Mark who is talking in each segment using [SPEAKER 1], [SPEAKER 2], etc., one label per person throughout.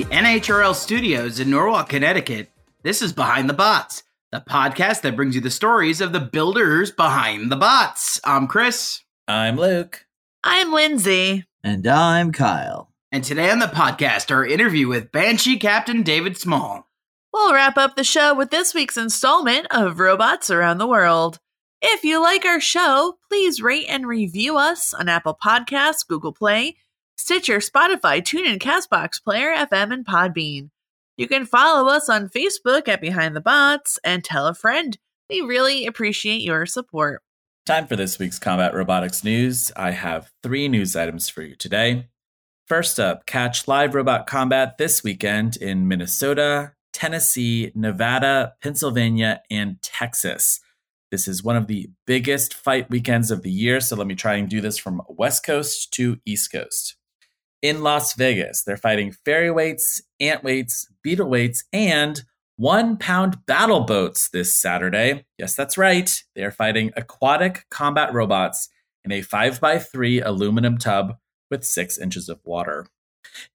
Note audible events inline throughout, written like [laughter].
[SPEAKER 1] the
[SPEAKER 2] NHRL studios in Norwalk, Connecticut, this is Behind the Bots, the podcast that brings you the stories of the builders behind the bots. I'm Chris.
[SPEAKER 3] I'm Luke.
[SPEAKER 4] I'm Lindsay.
[SPEAKER 5] And I'm Kyle.
[SPEAKER 2] And today on the podcast, our interview with Banshee Captain David Small.
[SPEAKER 4] We'll wrap up the show with this week's installment of Robots Around the World. If you like our show, please rate and review us on Apple Podcasts, Google Play, Stitcher, Spotify, TuneIn, Castbox, Player FM, and Podbean. You can follow us on Facebook at Behind the Bots and tell a friend. We really appreciate your support.
[SPEAKER 3] Time for this week's combat robotics news. I have three news items for you today. First up, catch live robot combat this weekend in Minnesota, Tennessee, Nevada, Pennsylvania, and Texas. This is one of the biggest fight weekends of the year, so let me try and do this from West Coast to East Coast. In Las Vegas, they're fighting fairy weights, ant weights, beetle weights, and one pound battle boats this Saturday. Yes, that's right. They are fighting aquatic combat robots in a 5x3 aluminum tub with six inches of water.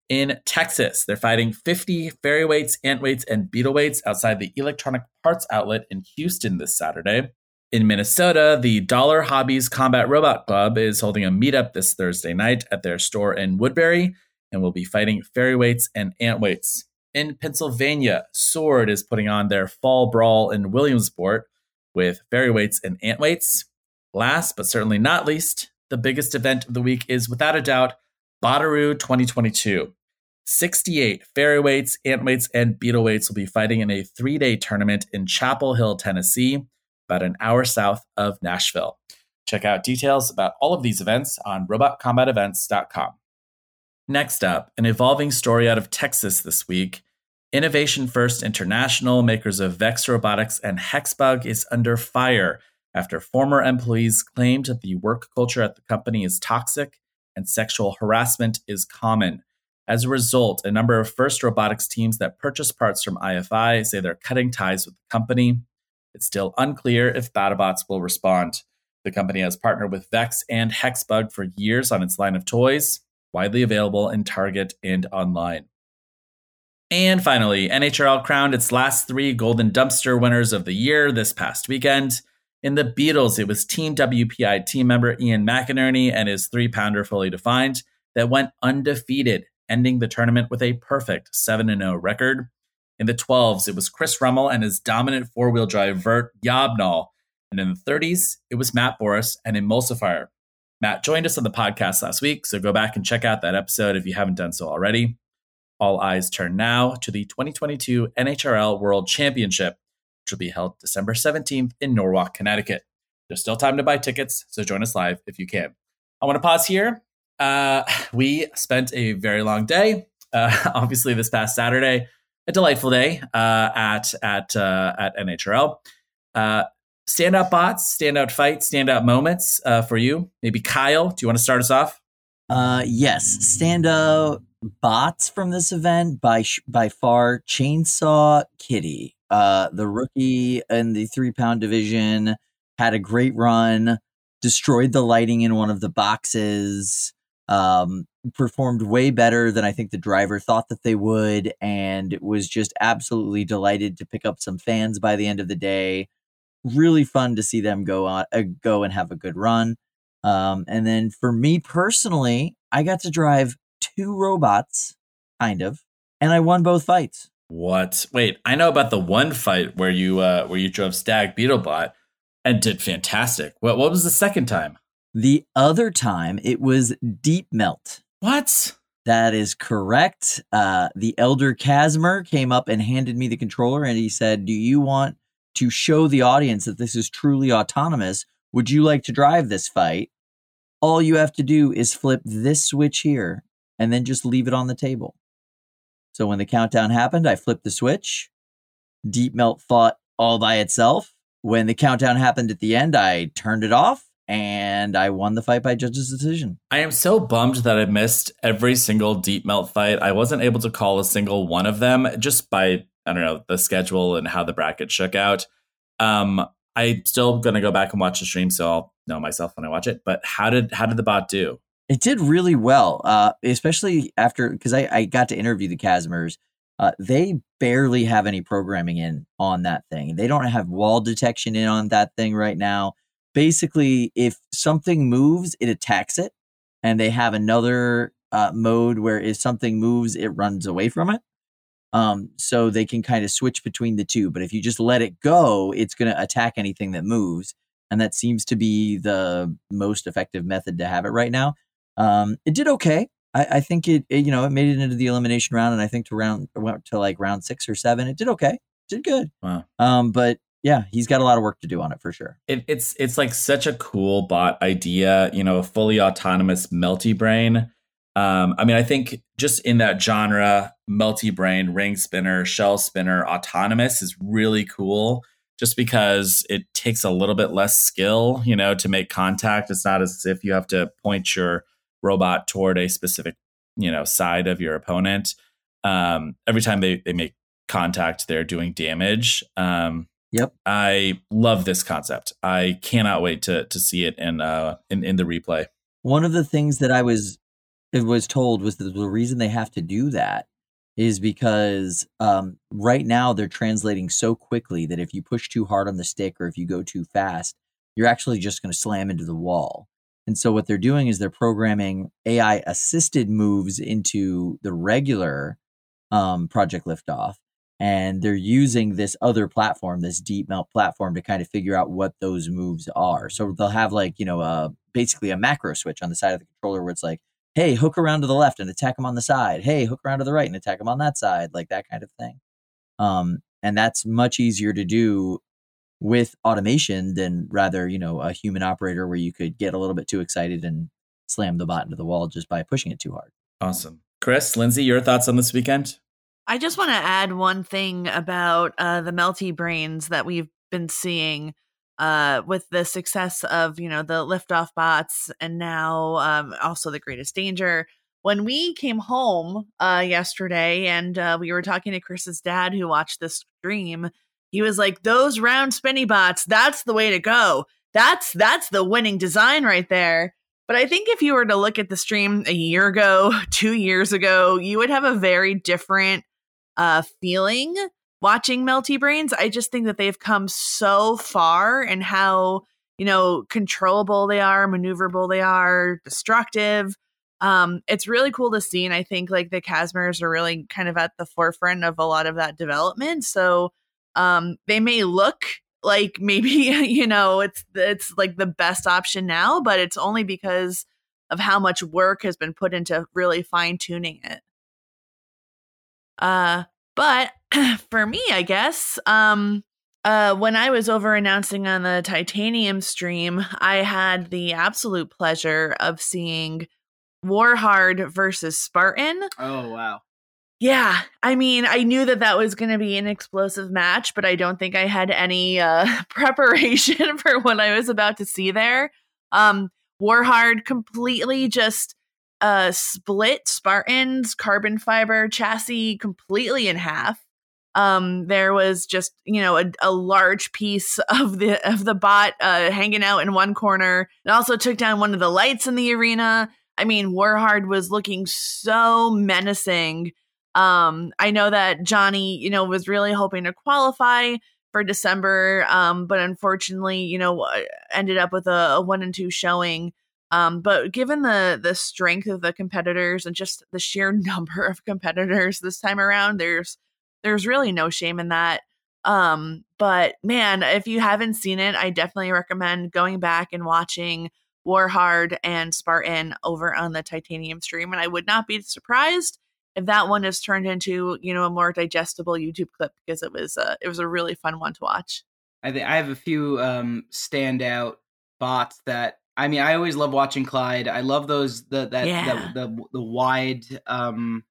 [SPEAKER 3] In Texas, they're fighting 50 fairy weights, ant weights, and beetle weights outside the Electronic Parts Outlet in Houston this Saturday. In Minnesota, the Dollar Hobbyz Combat Robot Club is holding a meetup this Thursday night at their store in Woodbury and will be fighting fairy weights and ant weights. In Pennsylvania, Sword is putting on their fall brawl in Williamsport with fairy weights and ant weights. Last but certainly not least, the biggest event of the week is without a doubt Bottaroo 2022. 68 fairy weights, ant weights, and beetle weights will be fighting in a three day tournament in Chapel Hill, Tennessee about an hour south of Nashville. Check out details about all of these events on robotcombatevents.com. Next up, an evolving story out of Texas this week. Innovation First International, makers of Vex Robotics and Hexbug, is under fire after former employees claimed that the work culture at the company is toxic and sexual harassment is common. As a result, a number of First Robotics teams that purchase parts from IFI say they're cutting ties with the company. It's still unclear if BattleBots will respond. The company has partnered with Vex and Hexbug for years on its line of toys, widely available in Target and online. And finally, NHRL crowned its last three Golden Dumpster winners of the year this past weekend. In the Beatles, it was Team WPI team member Ian McInerney and his three pounder fully defined that went undefeated, ending the tournament with a perfect 7 0 record. In the 12s, it was Chris Rummel and his dominant four wheel drive vert Yabnall. And in the 30s, it was Matt Boris and Emulsifier. Matt joined us on the podcast last week, so go back and check out that episode if you haven't done so already. All eyes turn now to the 2022 NHRL World Championship, which will be held December 17th in Norwalk, Connecticut. There's still time to buy tickets, so join us live if you can. I want to pause here. Uh, we spent a very long day, uh, [laughs] obviously, this past Saturday a delightful day uh, at at uh, at NHRL. Uh, standout bots, standout fights, standout moments uh, for you. Maybe Kyle, do you want to start us off?
[SPEAKER 5] Uh, yes, standout bots from this event by by far Chainsaw Kitty, uh, the rookie in the three pound division, had a great run, destroyed the lighting in one of the boxes. Um, performed way better than I think the driver thought that they would, and was just absolutely delighted to pick up some fans by the end of the day. Really fun to see them go on, uh, go and have a good run. Um, and then for me personally, I got to drive two robots, kind of, and I won both fights.
[SPEAKER 3] What? Wait, I know about the one fight where you uh, where you drove Stag Beetlebot and did fantastic. What what was the second time?
[SPEAKER 5] The other time it was Deep Melt.
[SPEAKER 3] What?
[SPEAKER 5] That is correct. Uh, the elder Casimir came up and handed me the controller and he said, Do you want to show the audience that this is truly autonomous? Would you like to drive this fight? All you have to do is flip this switch here and then just leave it on the table. So when the countdown happened, I flipped the switch. Deep Melt fought all by itself. When the countdown happened at the end, I turned it off and I won the fight by judge's decision.
[SPEAKER 3] I am so bummed that I missed every single deep melt fight. I wasn't able to call a single one of them just by I don't know the schedule and how the bracket shook out. Um, I'm still gonna go back and watch the stream, so I'll know myself when I watch it. But how did how did the bot do?
[SPEAKER 5] It did really well, uh, especially after because I, I got to interview the Casimers. Uh, they barely have any programming in on that thing. They don't have wall detection in on that thing right now. Basically, if something moves, it attacks it, and they have another uh, mode where if something moves, it runs away from it. Um, so they can kind of switch between the two. But if you just let it go, it's going to attack anything that moves, and that seems to be the most effective method to have it right now. Um, it did okay. I, I think it, it, you know, it made it into the elimination round, and I think to round went to like round six or seven. It did okay. Did good.
[SPEAKER 3] Wow.
[SPEAKER 5] Um, but yeah, he's got a lot of work to do on it for sure.
[SPEAKER 3] It, it's it's like such a cool bot idea. You know, a fully autonomous melty brain. Um, I mean, I think just in that genre, melty brain, ring spinner, shell spinner, autonomous is really cool. Just because it takes a little bit less skill, you know, to make contact. It's not as if you have to point your robot toward a specific you know side of your opponent um, every time they, they make contact they're doing damage um,
[SPEAKER 5] yep.
[SPEAKER 3] I love this concept. I cannot wait to to see it in uh in, in the replay.
[SPEAKER 5] One of the things that i was it was told was that the reason they have to do that is because um, right now they're translating so quickly that if you push too hard on the stick or if you go too fast you're actually just going to slam into the wall. And so what they're doing is they're programming AI assisted moves into the regular um, Project Liftoff. And they're using this other platform, this deep melt platform, to kind of figure out what those moves are. So they'll have like, you know, uh, basically a macro switch on the side of the controller where it's like, hey, hook around to the left and attack them on the side. Hey, hook around to the right and attack them on that side, like that kind of thing. Um, and that's much easier to do with automation than rather, you know, a human operator where you could get a little bit too excited and slam the bot into the wall just by pushing it too hard.
[SPEAKER 3] Awesome. Chris, Lindsay, your thoughts on this weekend?
[SPEAKER 4] I just want to add one thing about uh, the melty brains that we've been seeing uh, with the success of, you know, the liftoff bots and now um, also the greatest danger. When we came home uh, yesterday and uh, we were talking to Chris's dad who watched this stream, he was like, those round spinny bots, that's the way to go. That's that's the winning design right there. But I think if you were to look at the stream a year ago, [laughs] two years ago, you would have a very different uh, feeling watching Melty Brains. I just think that they've come so far and how, you know, controllable they are, maneuverable they are, destructive. Um, it's really cool to see. And I think like the Casimers are really kind of at the forefront of a lot of that development. So um, they may look like maybe [laughs] you know it's it's like the best option now, but it's only because of how much work has been put into really fine tuning it. Uh, but [clears throat] for me, I guess, um, uh, when I was over announcing on the Titanium stream, I had the absolute pleasure of seeing Warhard versus Spartan.
[SPEAKER 2] Oh wow!
[SPEAKER 4] Yeah, I mean, I knew that that was going to be an explosive match, but I don't think I had any uh, [laughs] preparation [laughs] for what I was about to see there. Um, Warhard completely just uh, split Spartan's carbon fiber chassis completely in half. Um, there was just you know a, a, large piece [laughs] of the of the bot uh, hanging out in one corner. It also took down one of the lights in the arena. I mean, Warhard was looking so menacing um, I know that Johnny, you know, was really hoping to qualify for December, um, but unfortunately, you know, uh, ended up with a, a one and two showing. Um, but given the the strength of the competitors and just the sheer [laughs] number of competitors this time around, there's there's really no shame in that. Um, but man, if you haven't seen it, I definitely recommend going back and watching Warhard and Spartan over on the Titanium stream. And I would not be surprised if that one is turned into you know a more digestible YouTube clip because it was a it was a really fun one to watch.
[SPEAKER 2] I think I have a few um, standout bots that I mean I always love watching Clyde. I love those the that
[SPEAKER 4] yeah.
[SPEAKER 2] the, the, the wide um,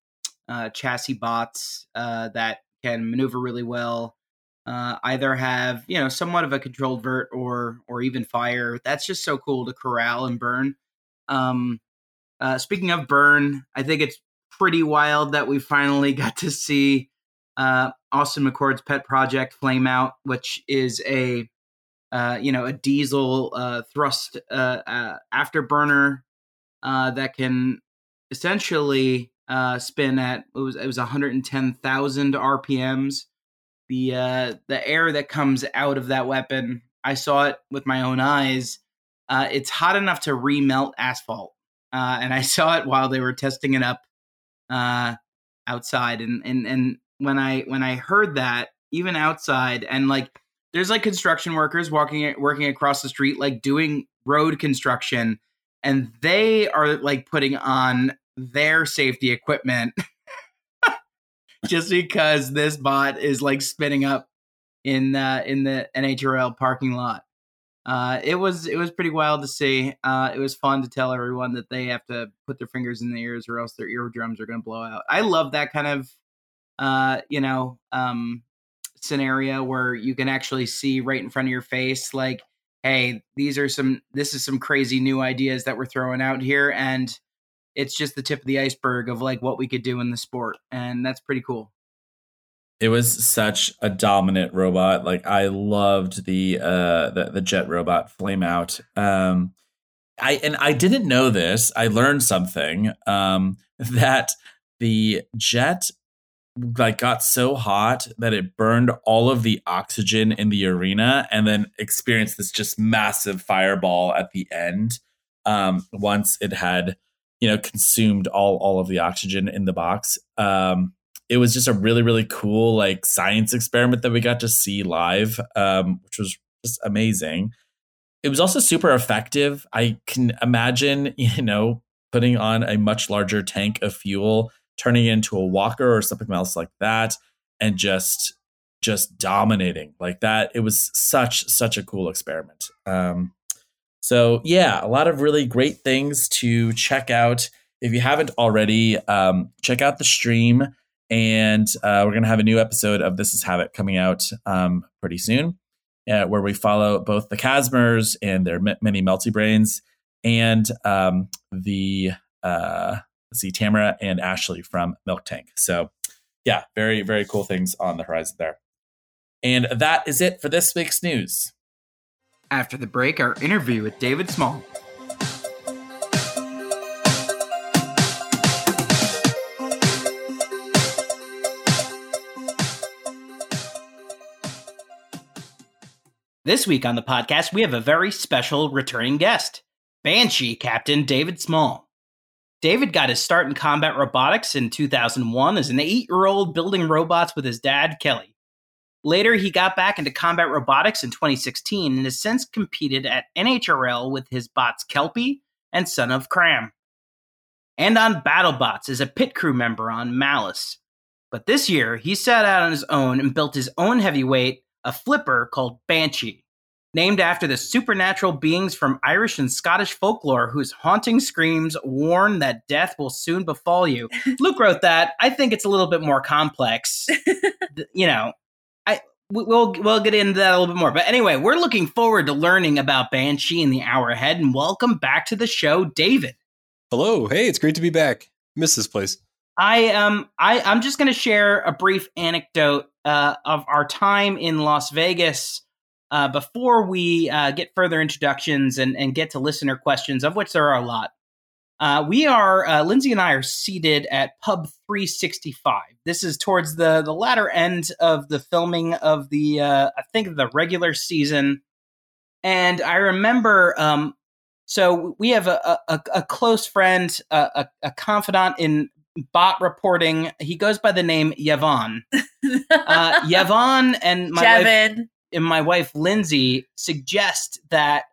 [SPEAKER 2] uh, chassis bots uh, that can maneuver really well. Uh, either have you know somewhat of a controlled vert or or even fire. That's just so cool to corral and burn. Um, uh, speaking of burn, I think it's pretty wild that we finally [laughs] got to see uh, Austin McCord's pet project, Flame Out, which is a uh, you know a diesel uh, thrust uh, uh, afterburner uh, that can essentially spin at it was it was 110,000 RPMs. The the air that comes out of that weapon, I saw it with my own eyes. It's hot enough to remelt asphalt, and I [laughs] saw it while they were testing it up outside. And and and when I when I heard that, even outside, and like there's like construction workers walking working across the street, like doing road construction, and they are like putting on their safety equipment [laughs] just because this bot is like spinning up in uh, in the NHRL parking lot. Uh, it was it was pretty wild to see. Uh, it was fun to tell everyone that they have to put their fingers in their ears or else their eardrums are going to blow out. I love that kind of uh, you know um, scenario where you can actually see right in front of your face, like, hey, these are some this is some crazy new ideas that we're throwing out here, and it's just the tip of the iceberg of like what we could do in the sport, and that's pretty cool.
[SPEAKER 3] It was such a dominant robot. Like I loved the uh the, the jet robot flame out. Um I and I didn't know this. I learned something um [laughs] that the jet like got so hot that it burned all of the oxygen in the arena and then experienced this just massive fireball at the end um once it had you know consumed all all of the oxygen in the box. Um it was just a really really cool like science experiment that we got to see live um which was just amazing. It was also super effective. I can imagine [laughs] you know putting on a much larger tank of fuel turning into a walker or something else like that and just just dominating. Like that it was such such a cool experiment. Um so yeah a lot of really great things to check out. If you haven't already um check out the stream and uh, we're going to have a new episode of This Is Havoc coming out um, pretty soon, uh, where we follow both the Casmers and their many melty brains, and um, the uh, see, Tamara and Ashley from Milk Tank. So, yeah, very very cool things on the horizon there. And that is it for this week's news.
[SPEAKER 2] After the break, our interview with David Small. This week on the podcast, we have a very special returning guest, Banshee Captain David Small. David got his start in combat robotics in 2001 as an eight year old building robots with his dad, Kelly. Later, he got back into combat robotics in 2016 and has since competed at NHRL with his bots Kelpie and Son of Cram. And on BattleBots as a pit crew member on Malice. But this year, he set out on his own and built his own heavyweight, a flipper called Banshee, named after the supernatural beings from Irish and Scottish folklore whose haunting screams warn that death will soon befall you. [laughs] Luke wrote that. I think it's a little bit more complex. [laughs] You know, I we- we'll we'll get into that a little bit more. But anyway, we're looking forward to learning about Banshee in the hour ahead. And welcome back to the show, David.
[SPEAKER 6] Hello. Hey, it's great to be back. Miss this place.
[SPEAKER 2] I um I I'm just going to share a brief anecdote uh, of our time in Las Vegas uh, before we uh, get further introductions and and get to listener questions, of which there are a lot. Uh, we are uh, Lindsay and I are seated at Pub 365. This is towards the the latter end of the filming of the uh, I think the regular season, and I remember. Um, so we have a, a, a close friend, a, a, confidant in bot reporting. He goes by the name Yvonne. [laughs] Uh, Yvonne and my wife,
[SPEAKER 4] Jevin.
[SPEAKER 2] And my wife Lindsay suggest that,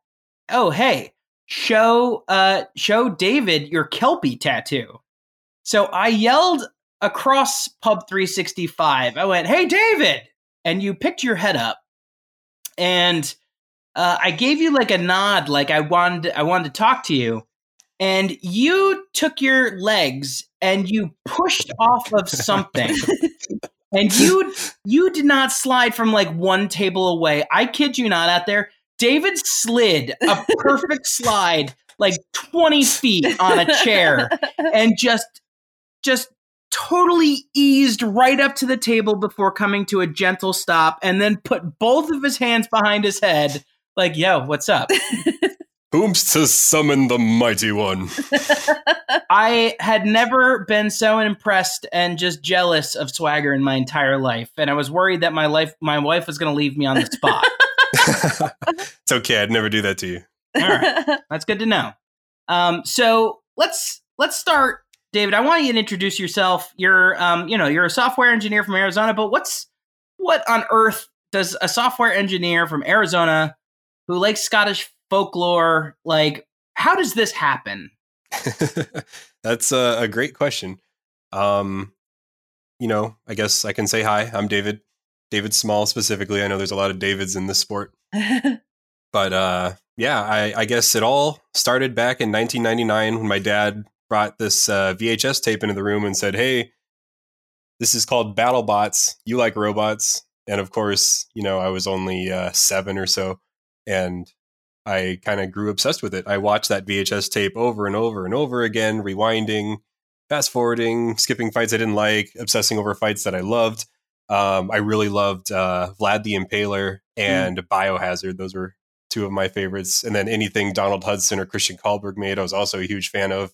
[SPEAKER 2] oh hey, show uh show David your Kelpie tattoo. So I yelled across Pub 365. I went, "Hey David!" And you picked your head up, and uh, I gave you like a nod, like I wanted I wanted to talk to you. And you took your legs and you pushed off of something. [laughs] and [laughs] you you did not slide from like one table away. I kid you not out there. David slid a perfect [laughs] slide like 20 feet on a chair [laughs] and just just totally eased right up to the table before coming to a gentle stop and then put both of his hands behind his head like yo what's up
[SPEAKER 6] Whom's to summon the mighty one? [laughs]
[SPEAKER 2] i had never been so impressed and just jealous of swagger in my entire life and i was worried that my life my wife was going to leave me on the spot [laughs] [laughs]
[SPEAKER 6] it's okay. I'd never do that to you.
[SPEAKER 2] all right that's good to know um, so let's let's start david i want you to introduce yourself you're um, you know you're a software engineer from arizona but what's what on earth does a software engineer from arizona who likes scottish folklore like how does this happen [laughs]
[SPEAKER 6] That's a, a great question. Um, you know, I guess I can say hi. I'm David. David Small specifically. I know there's a lot of Davids in this sport. [laughs] But uh, yeah, I, I guess it all started back in 1999 when my dad brought this uh, VHS tape into the room and said, "Hey, this is called BattleBots. You like robots?" And of course, you know, I was only uh, seven or so, and I kind of grew obsessed with it. I watched that VHS tape over and over and over again, rewinding, fast forwarding, skipping fights I didn't like, obsessing over fights that I loved. Um, I really loved uh, Vlad the Impaler and Biohazard. Those were two of my favorites. And then anything Donald Hudson or Christian Carlberg made, I was also a huge fan of.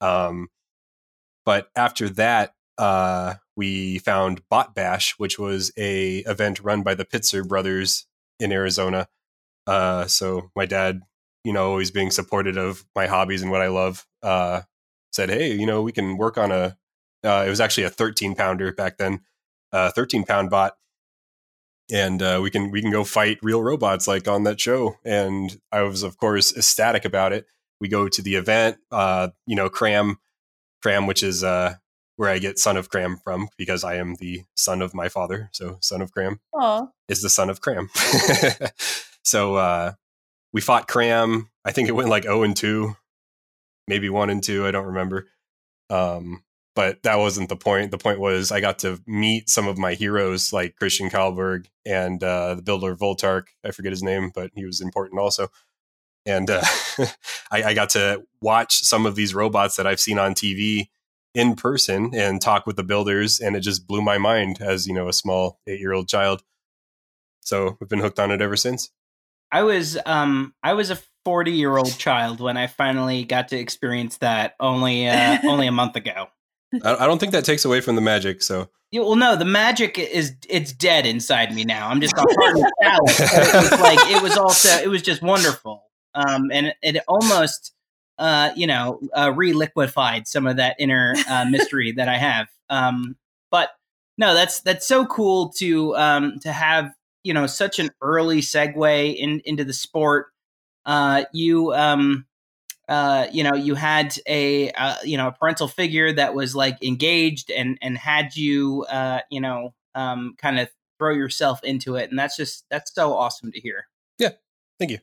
[SPEAKER 6] Um, but after that, uh, we found Bot Bash, which was a event run by the Pitzer brothers in Arizona. Uh, so my dad, you know, always being supportive of my hobbies and what I love, uh, said, "Hey, you know, we can work on a." Uh, it was actually a 13 pounder back then, uh, 13 pound bot, and uh, we can we can go fight real robots like on that show. And I was, of course, ecstatic about it. We go to the event, uh, you know, Cram, Cram, which is uh, where I get son of Cram from because I am the son of my father. So son of Cram
[SPEAKER 4] Aw.
[SPEAKER 6] is the son of Cram. [laughs] so uh, we fought Cram. I think it went like 0 and 2, maybe 1 and 2. I don't remember. Um, but that wasn't the point. The point was I got to meet some of my heroes like Christian Carlberg and uh, the builder Voltark. I forget his name, but he was important also. And uh, [laughs] I, I got to watch some of these robots that I've seen on TV in person and talk with the builders, and it just blew my mind as you know a small eight year old child. So we've been hooked on it ever since.
[SPEAKER 2] I was um I was a 40 year old [laughs] child when I finally got to experience that only uh, only a month ago. [laughs]
[SPEAKER 6] I, I don't think that takes away from the magic. So
[SPEAKER 2] Yeah, well, no, the magic is it's dead inside me now. I'm just on hard salad. So it was like it was also it was just wonderful, um, and it, it almost uh, you know uh, reliquified some of that inner uh, [laughs] mystery that I have. Um, but no, that's that's so cool to um, to have you know such an early segue in, into the sport. Uh, you um, uh, you know, you had a uh, you know a parental figure that was like engaged and and had you uh, you know um, kind of throw yourself into it, and that's just that's so awesome to hear.
[SPEAKER 6] Yeah, thank you.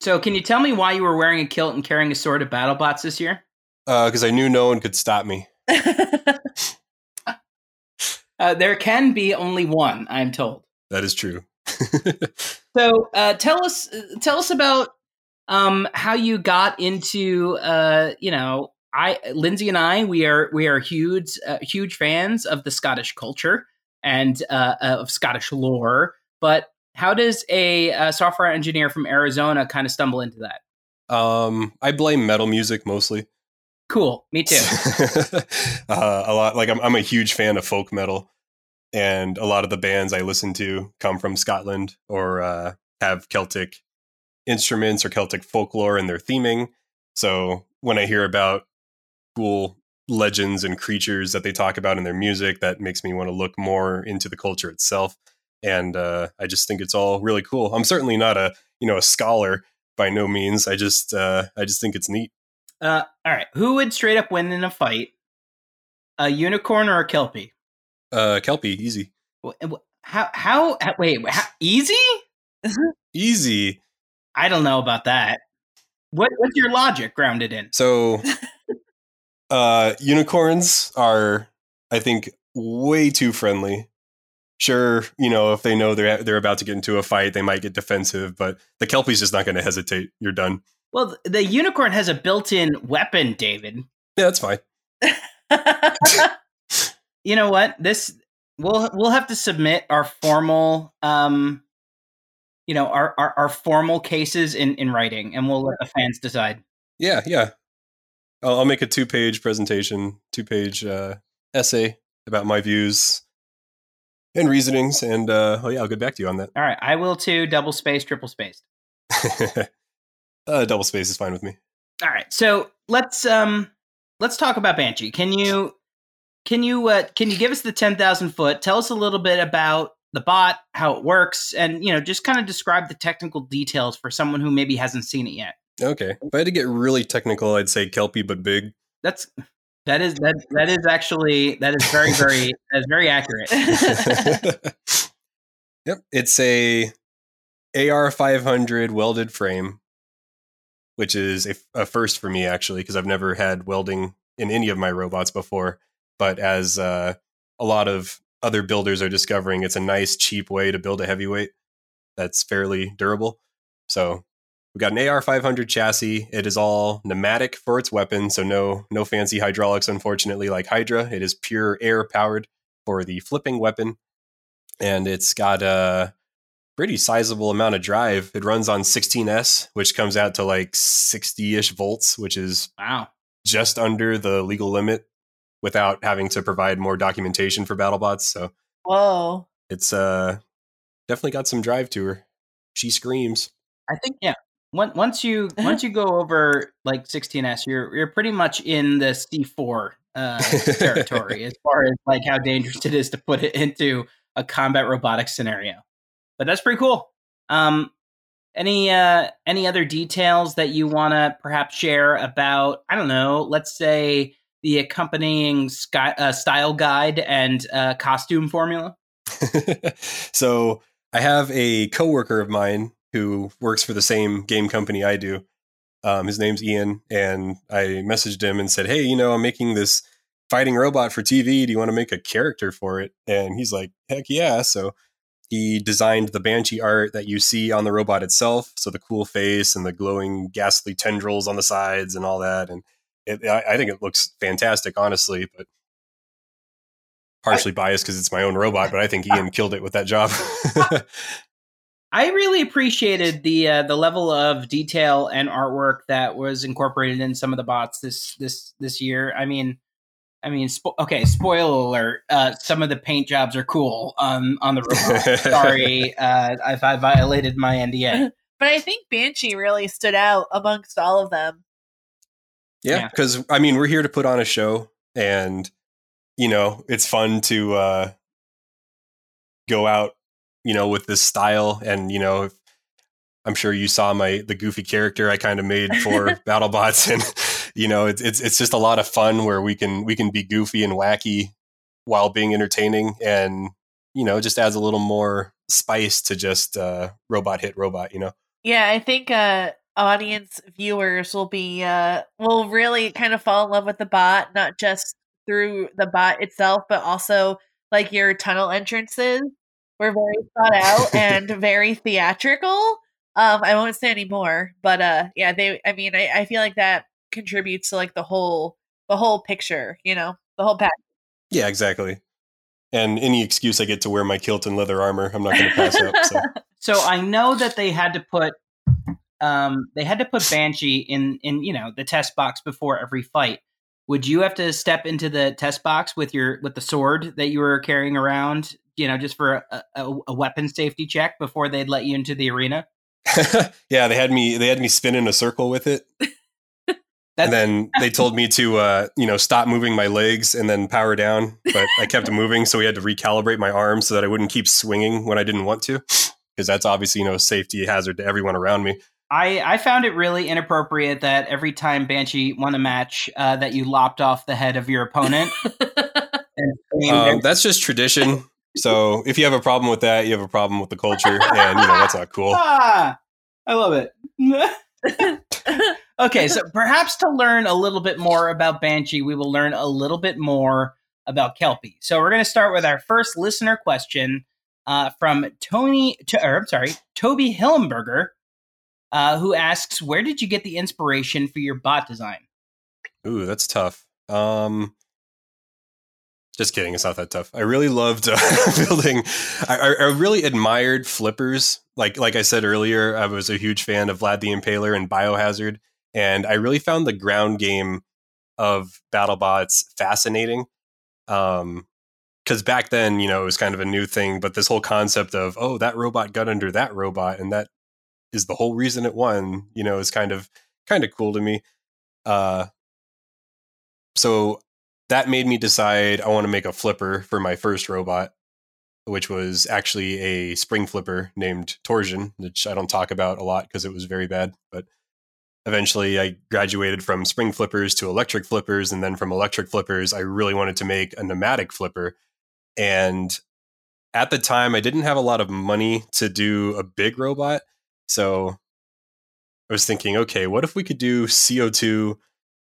[SPEAKER 2] So, can you tell me why you were wearing a kilt and carrying a sword at BattleBots this year?
[SPEAKER 6] Because I knew no one could stop me. [laughs]
[SPEAKER 2] Uh, there can be only one, I'm told.
[SPEAKER 6] That is true.
[SPEAKER 2] So, uh, tell us tell us about um, how you got into uh, you know I Lindsay and I we are we are huge uh, huge fans of the Scottish culture and uh, of Scottish lore. But how does a, uh software engineer from Arizona kind of stumble into that?
[SPEAKER 6] um, I blame metal music mostly.
[SPEAKER 2] Cool, me too. [laughs]
[SPEAKER 6] uh, a lot like I'm, I'm a huge fan of folk metal, and a lot of the bands I listen to come from Scotland or uh, have Celtic instruments or Celtic folklore in their theming. So when I hear about cool legends and creatures that they talk about in their music, that makes me want to look more into the culture itself. And uh, I just think it's all really cool. I'm certainly not a you know a scholar by no means. I just uh, I just think it's neat.
[SPEAKER 2] Uh, all right, who would straight up win in a fight? A unicorn or a kelpie?
[SPEAKER 6] Uh, Kelpie, easy,
[SPEAKER 2] How? How? how- Wait, how, easy? [laughs]
[SPEAKER 6] easy.
[SPEAKER 2] I don't know about that. What, what's your logic grounded in?
[SPEAKER 6] So, [laughs] uh, unicorns are, I think, way too friendly. Sure, you know, if they know they're they're about to get into a fight, they might get defensive, but the kelpie's just not going to hesitate. You're done.
[SPEAKER 2] Well, the unicorn has a built-in weapon, David.
[SPEAKER 6] Yeah, that's fine. [laughs]
[SPEAKER 2] you know what? This we'll we'll have to submit our formal um you know our, our, our formal cases in, in writing and we'll let the fans decide.
[SPEAKER 6] Yeah, yeah. I'll, I'll make a two page presentation, two page uh, essay about my views and reasonings, and uh, oh yeah, I'll get back to you on that.
[SPEAKER 2] All right, I will too. Double space, triple spaced. [laughs]
[SPEAKER 6] uh, double space is fine with me.
[SPEAKER 2] All right, so let's um let's talk about Banshee. Can you can you uh, can you give us the ten thousand foot? Tell us a little bit about the bot, how it works, and you know just kind of describe the technical details for someone who maybe hasn't seen it yet.
[SPEAKER 6] Okay, if I had to get really technical, I'd say Kelpie but big.
[SPEAKER 2] That's that is that that is actually that is very very that is very accurate. [laughs]
[SPEAKER 6] yep, it's a AR five hundred welded frame, which is a, a first for me actually because I've never had welding in any of my robots before. But as uh, a lot of other builders are discovering, it's a nice cheap way to build a heavyweight that's fairly durable. So We've got an AR 500 chassis. It is all pneumatic for its weapon, so no no fancy hydraulics, unfortunately, like Hydra. It is pure air powered for the flipping weapon, and it's got a pretty sizable amount of drive. It runs on 16s, which comes out to like 60ish volts, which is
[SPEAKER 2] wow
[SPEAKER 6] just under the legal limit without having to provide more documentation for BattleBots. So
[SPEAKER 4] whoa,
[SPEAKER 6] it's uh definitely got some drive to her. She screams.
[SPEAKER 2] I think yeah once you [laughs] once you go over like 16s, you're you're pretty much in the C4 uh, territory [laughs] as far as like how dangerous it is to put it into a combat robotics scenario. But that's pretty cool. Um, any uh, any other details that you want to perhaps share about? I don't know. Let's say the accompanying sky, uh, style guide and uh, costume formula. [laughs]
[SPEAKER 6] so I have a coworker of mine who works for the same game company I do. Um, his name's Ian, and I messaged him and said, "Hey, you know, I'm making this fighting robot for TV. Do you want to make a character for it?" And he's like, "Heck yeah!" So he designed the banshee art that you see on the robot itself, so the cool face and the glowing, ghastly tendrils on the sides and all that. And it, I, I think it looks fantastic, honestly. But partially biased because it's my own robot, but I think Ian killed it with that job. [laughs]
[SPEAKER 2] I really appreciated the uh, the level of detail and artwork that was incorporated in some of the bots this this this year. I mean, I mean, spo- okay, spoiler alert: uh, some of the paint jobs are cool on on the robot. [laughs] Sorry uh, if I violated my NDA. [laughs]
[SPEAKER 4] but I think Banshee really stood out amongst all of them.
[SPEAKER 6] Yeah, because yeah. I mean, we're here to put on a show, and you know, it's fun to uh, go out you know, with this style. And, you know, I'm sure you saw my the goofy character I kind of made for [laughs] BattleBots, and [laughs] you know, it's, it's it's just a lot of fun where we can we can be goofy and wacky while being entertaining, and you know, just adds a little more spice to just uh, robot hit robot. You know.
[SPEAKER 4] Yeah, I think uh, audience viewers will be uh, will really kind of fall in love with the bot, not just through the bot itself, but also like your tunnel entrances were very thought out [laughs] and very theatrical. Um, I won't say any more, but uh, yeah, they. I mean, I, I feel like that contributes to like the whole the whole picture. You know, the whole pack.
[SPEAKER 6] Yeah, exactly. And any excuse I get to wear my kilt and leather armor, I'm not going to pass up. So. [laughs]
[SPEAKER 2] so I know that they had to put um, they had to put Banshee in in you know the test box before every fight. Would you have to step into the test box with your with the sword that you were carrying around you know, just for a, a, a weapon safety check before they'd let you into the arena? [laughs]
[SPEAKER 6] yeah, they had me. They had me spin in a circle with it, [laughs] and then they told me to, uh, you know, stop moving my legs and then power down. But I kept [laughs] moving, so we had to recalibrate my arms so that I wouldn't keep swinging when I didn't want to, because that's obviously you know a safety hazard to everyone around me.
[SPEAKER 2] I, I found it really inappropriate that every time Banshee won a match, uh, that you lopped off the head of your opponent. [laughs]
[SPEAKER 6] um, that's just tradition. So if you have a problem with that, you have a problem with the culture, and you know that's not cool. [laughs]
[SPEAKER 2] Ah, I love it. [laughs] okay, so perhaps to learn a little bit more about Banshee, we will learn a little bit more about Kelpie. So we're going to start with our first listener question uh, from Tony, to, or, I'm sorry, Toby Hillenberger, uh, who asks, "Where did you get the inspiration for your bot design?"
[SPEAKER 6] Ooh, that's tough. Um, Just kidding. It's not that tough. I really loved uh, [laughs] building. I, I really admired flippers. Like like I said earlier, I was a huge fan of Vlad the Impaler and Biohazard, and I really found the ground game of BattleBots fascinating. Um, because back then, you know, it was kind of a new thing. But this whole concept of oh, that robot got under that robot, and that is the whole reason it won. You know, is kind of kind of cool to me. Uh, so that made me decide I want to make a flipper for my first robot, which was actually a spring flipper named Torsion, which I don't talk about a lot because it was very bad. But eventually I graduated from spring flippers to electric flippers. And then from electric flippers, I really wanted to make a pneumatic flipper. And at the time, I didn't have a lot of money to do a big robot. So I was thinking, okay, what if we could do CO2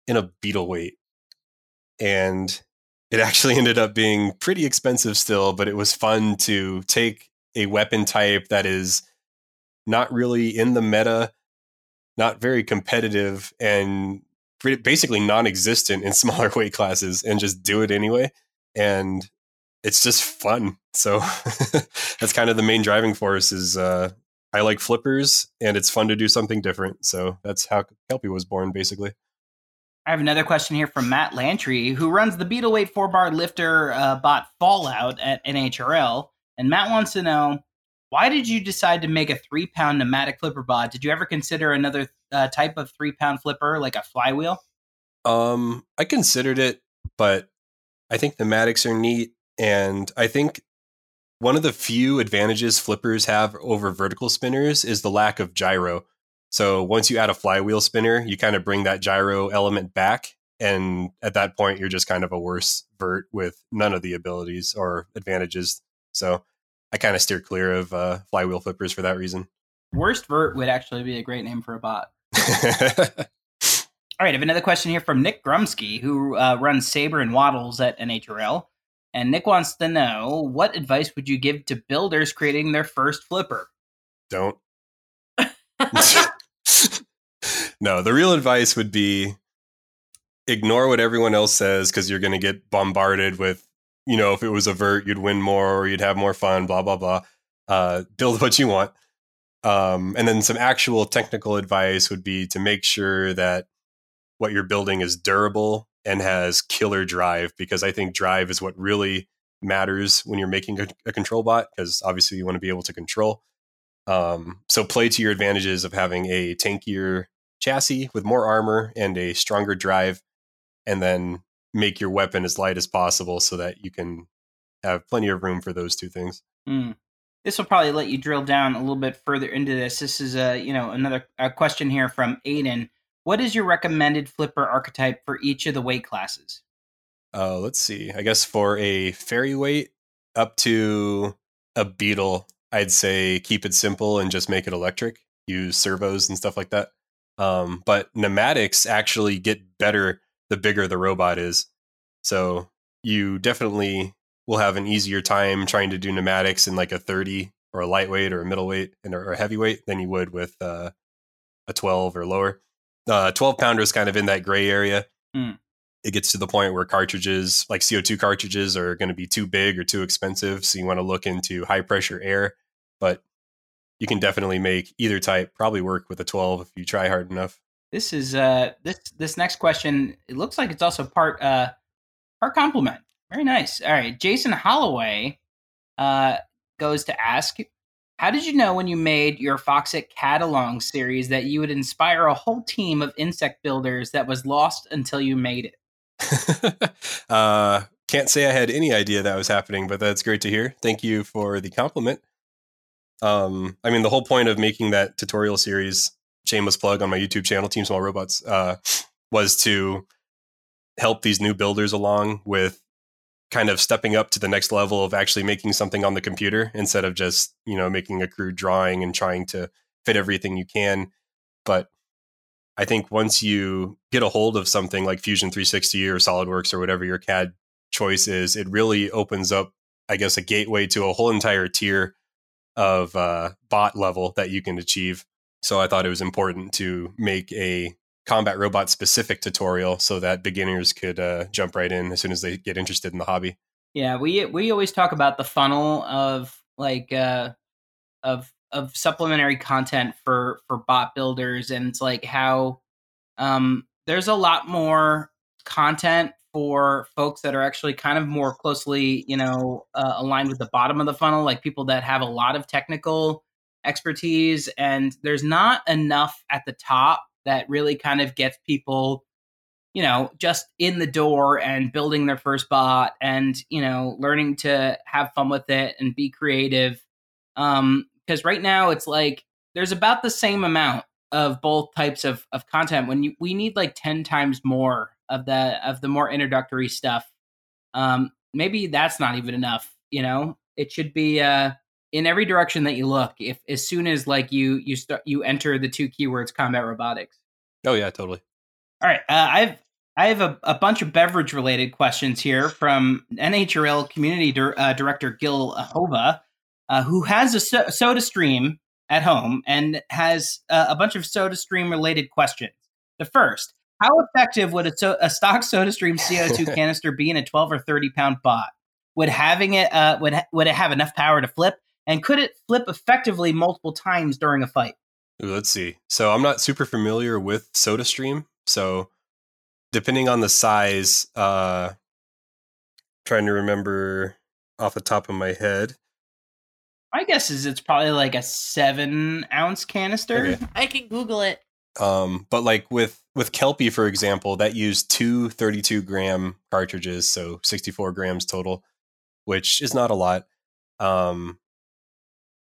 [SPEAKER 6] in a beetle weight? and it actually [laughs] ended up being pretty expensive still, but it was fun to take a weapon type that is not really in the meta, not very competitive, and basically non-existent in [laughs] smaller weight classes, and just do it anyway. And it's just fun. So [laughs] that's kind of the main driving force. Is uh, I like flippers, and it's fun to do something different. So that's how Kelpie was born, basically.
[SPEAKER 2] I have another question here from Matt Lantry, who runs the Beetleweight four bar lifter uh, bot Fallout at NHRL. And Matt wants to know why did you decide to make a three pound pneumatic flipper bot? Did you ever consider another uh, type of three pound flipper, like a flywheel?
[SPEAKER 6] Um, I considered it, but I think pneumatics are neat. And I think one of the few advantages flippers have over vertical spinners is the lack of gyro. So once you add a flywheel spinner, you kind of bring that gyro element back. And at that point, you're just kind of a worse vert with none of the abilities or advantages. So I kind of steer clear of uh, flywheel flippers for that reason.
[SPEAKER 2] Worst vert would actually be a great name for a bot. [laughs] All right, I have another question here from Nick Grumsky, who uh, runs Saber and Waddles at NHRL. And Nick wants to know what advice would you give to builders creating their first flipper?
[SPEAKER 6] Don't. [laughs] [laughs] no, the real advice would be ignore what everyone else says because you're going to get bombarded with, you know, if it was a vert, you'd win more or you'd have more fun, blah, blah, blah. Uh, build what you want. Um, and then some actual technical advice would be to make sure that what you're building is durable and has killer drive because I think drive is what really matters when you're making a, a control bot because obviously you want to be able to control. Um, so play to your advantages of having a tankier chassis with more armor and a stronger drive, and then make your weapon as light as possible so that you can have plenty of room for those two things.
[SPEAKER 2] Mm. This will probably let you drill down a little bit further into this. This is a you know another question here from Aiden. What is your recommended flipper archetype for each of the weight classes?
[SPEAKER 6] Uh, let's see. I guess for a fairy weight up to a beetle, I'd say keep it simple and just make it electric. Use servos and stuff like that. Um, but pneumatics actually get better the bigger the robot is. So you definitely will have an easier time trying to do pneumatics in like a 30 or a lightweight or a middleweight and or a heavyweight than you would with uh, a 12 or lower. Uh, 12 pounder is kind of in that gray area. Mm. It gets to the point where cartridges, like CO2 cartridges, are going to be too big or too expensive. So you want to look into high pressure air. But you can definitely make either type probably work with a 12 if you try hard enough.
[SPEAKER 2] This is uh this this next question. It looks like it's also part uh part compliment. Very nice. All right, Jason Holloway uh goes to ask how did you know when you made your Foxit Catalong series that you would inspire a whole team of insect builders that was lost until you made
[SPEAKER 6] it? [laughs] uh, can't say I had any idea that was happening, but that's great to hear. Thank you for the compliment. Um, I mean, the whole point of making that tutorial series, shameless plug on my YouTube channel, Team Small Robots, uh, was to help these new builders along with kind of stepping up to the next level of actually making something on the computer instead of just you know making a crude drawing and trying to fit everything you can but i think once you get a hold of something like fusion 360 or solidworks or whatever your cad choice is it really opens up i guess a gateway to a whole entire tier of uh, bot level that you can achieve. So I thought it was important to make a combat robot specific tutorial so that beginners could uh, jump right in as soon as they get interested in the hobby.
[SPEAKER 2] Yeah, we we always talk about the funnel of like uh of of supplementary content for for bot builders and it's like how um there's a lot more content for folks that are actually kind of more closely, you know, uh, aligned with the bottom of the funnel, like people that have a lot of technical expertise, and there's not enough at the top that really kind of gets people, you know, just in the door and building their first bot and you know learning to have fun with it and be creative. Um, because right now it's like there's about the same amount of both types of, of content when you we need like 10 times more of the of the more introductory stuff um maybe that's not even enough you know it should be uh in every direction that you look if as soon as like you you start you enter the two keywords combat robotics.
[SPEAKER 6] Oh yeah, totally.
[SPEAKER 2] all right uh, i've i have a, a bunch of beverage related questions here from nhrl community uh, director gil hova uh, who has a so- soda stream at home and has uh, a bunch of soda stream related questions. The first how effective would a, so- a stock soda stream co2 [laughs] canister be in a 12 or 30 pound bot? Would having it uh, would, ha- would it have enough power to flip and could it flip effectively multiple times during a fight
[SPEAKER 6] Ooh, let's see. So I'm not super familiar with SodaStream. So depending on the size, uh trying to remember off the top of my head.
[SPEAKER 2] my guess is it's probably like a seven ounce canister
[SPEAKER 6] Okay.
[SPEAKER 4] I can Google it.
[SPEAKER 6] Um, but like with with Kelpie, for example, that used two 32 gram cartridges, so 64 grams total, which is not a lot. Um,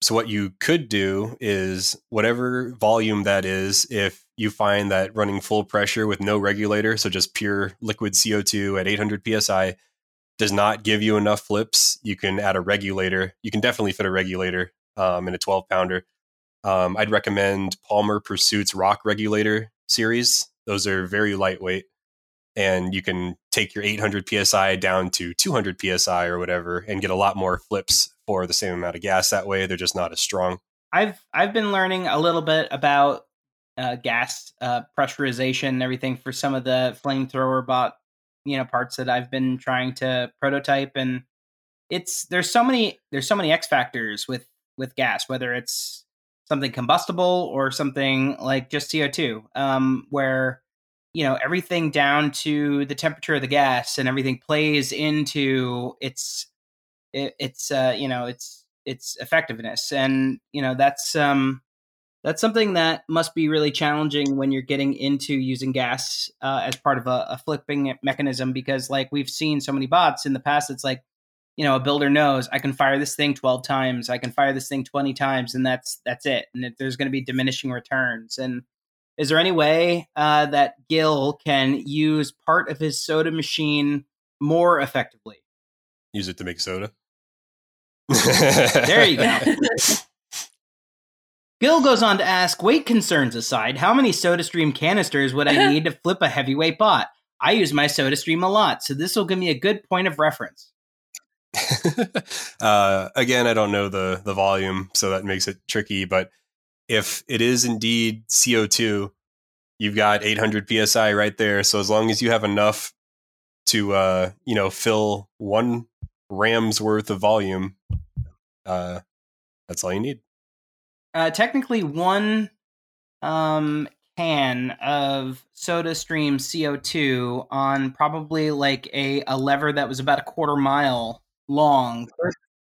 [SPEAKER 6] so what you could do is whatever volume that is, if you find that running full pressure with no regulator, so just pure liquid CO2 at 800 psi, does not give you enough flips, you can add a regulator. You can definitely fit a regulator um, in a 12 pounder. Um, I'd recommend Palmer Pursuit's Rock Regulator series. Those are very lightweight, and you can take your 800 psi down to 200 psi or whatever, and get a lot more flips for the same amount of gas. That way, they're just not as strong.
[SPEAKER 2] I've I've been learning a little bit about uh, gas uh, pressurization and everything for some of the flamethrower bot you know parts that I've been trying to prototype and it's there's so many there's so many X factors with with gas whether it's something combustible or something like just CO2 um, where you know everything down to the temperature of the gas and everything plays into its it, it's uh, you know its its effectiveness. And you know that's um that's something that must be really challenging when you're getting into using gas uh, as part of a, a flipping mechanism because like we've seen so many bots in the past it's like you know a builder knows i can fire this thing 12 times i can fire this thing 20 times and that's that's it. And if there's going to be diminishing returns. And is there any way uh, that gil can use part of his soda machine more effectively?
[SPEAKER 6] Use it to make soda. [laughs]
[SPEAKER 2] There you go. [laughs] Gil goes on to ask, weight concerns aside, how many SodaStream canisters would I [laughs] need to flip a heavyweight bot? I use my SodaStream a lot, so this will give me a good point of reference.
[SPEAKER 6] uh, again, I don't know the the volume, so that makes it tricky. But if it is indeed CO two, you've got 800 psi right there. So as long as you have enough to uh, you know fill one ram's worth of volume, uh, that's all you need.
[SPEAKER 2] Uh, technically, one um, can of SodaStream CO2 on probably like a, a lever that was about a quarter mile long,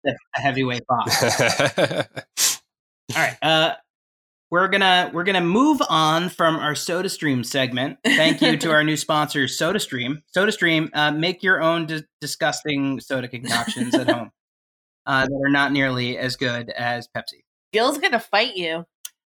[SPEAKER 2] a heavyweight bot. [laughs] All right. Uh, we're gonna we're gonna move on from our SodaStream segment. Thank you to our new [laughs] sponsor, SodaStream. SodaStream, uh, make your own di- disgusting soda concoctions at home uh, that are not nearly as good as Pepsi.
[SPEAKER 4] Gil's gonna fight you.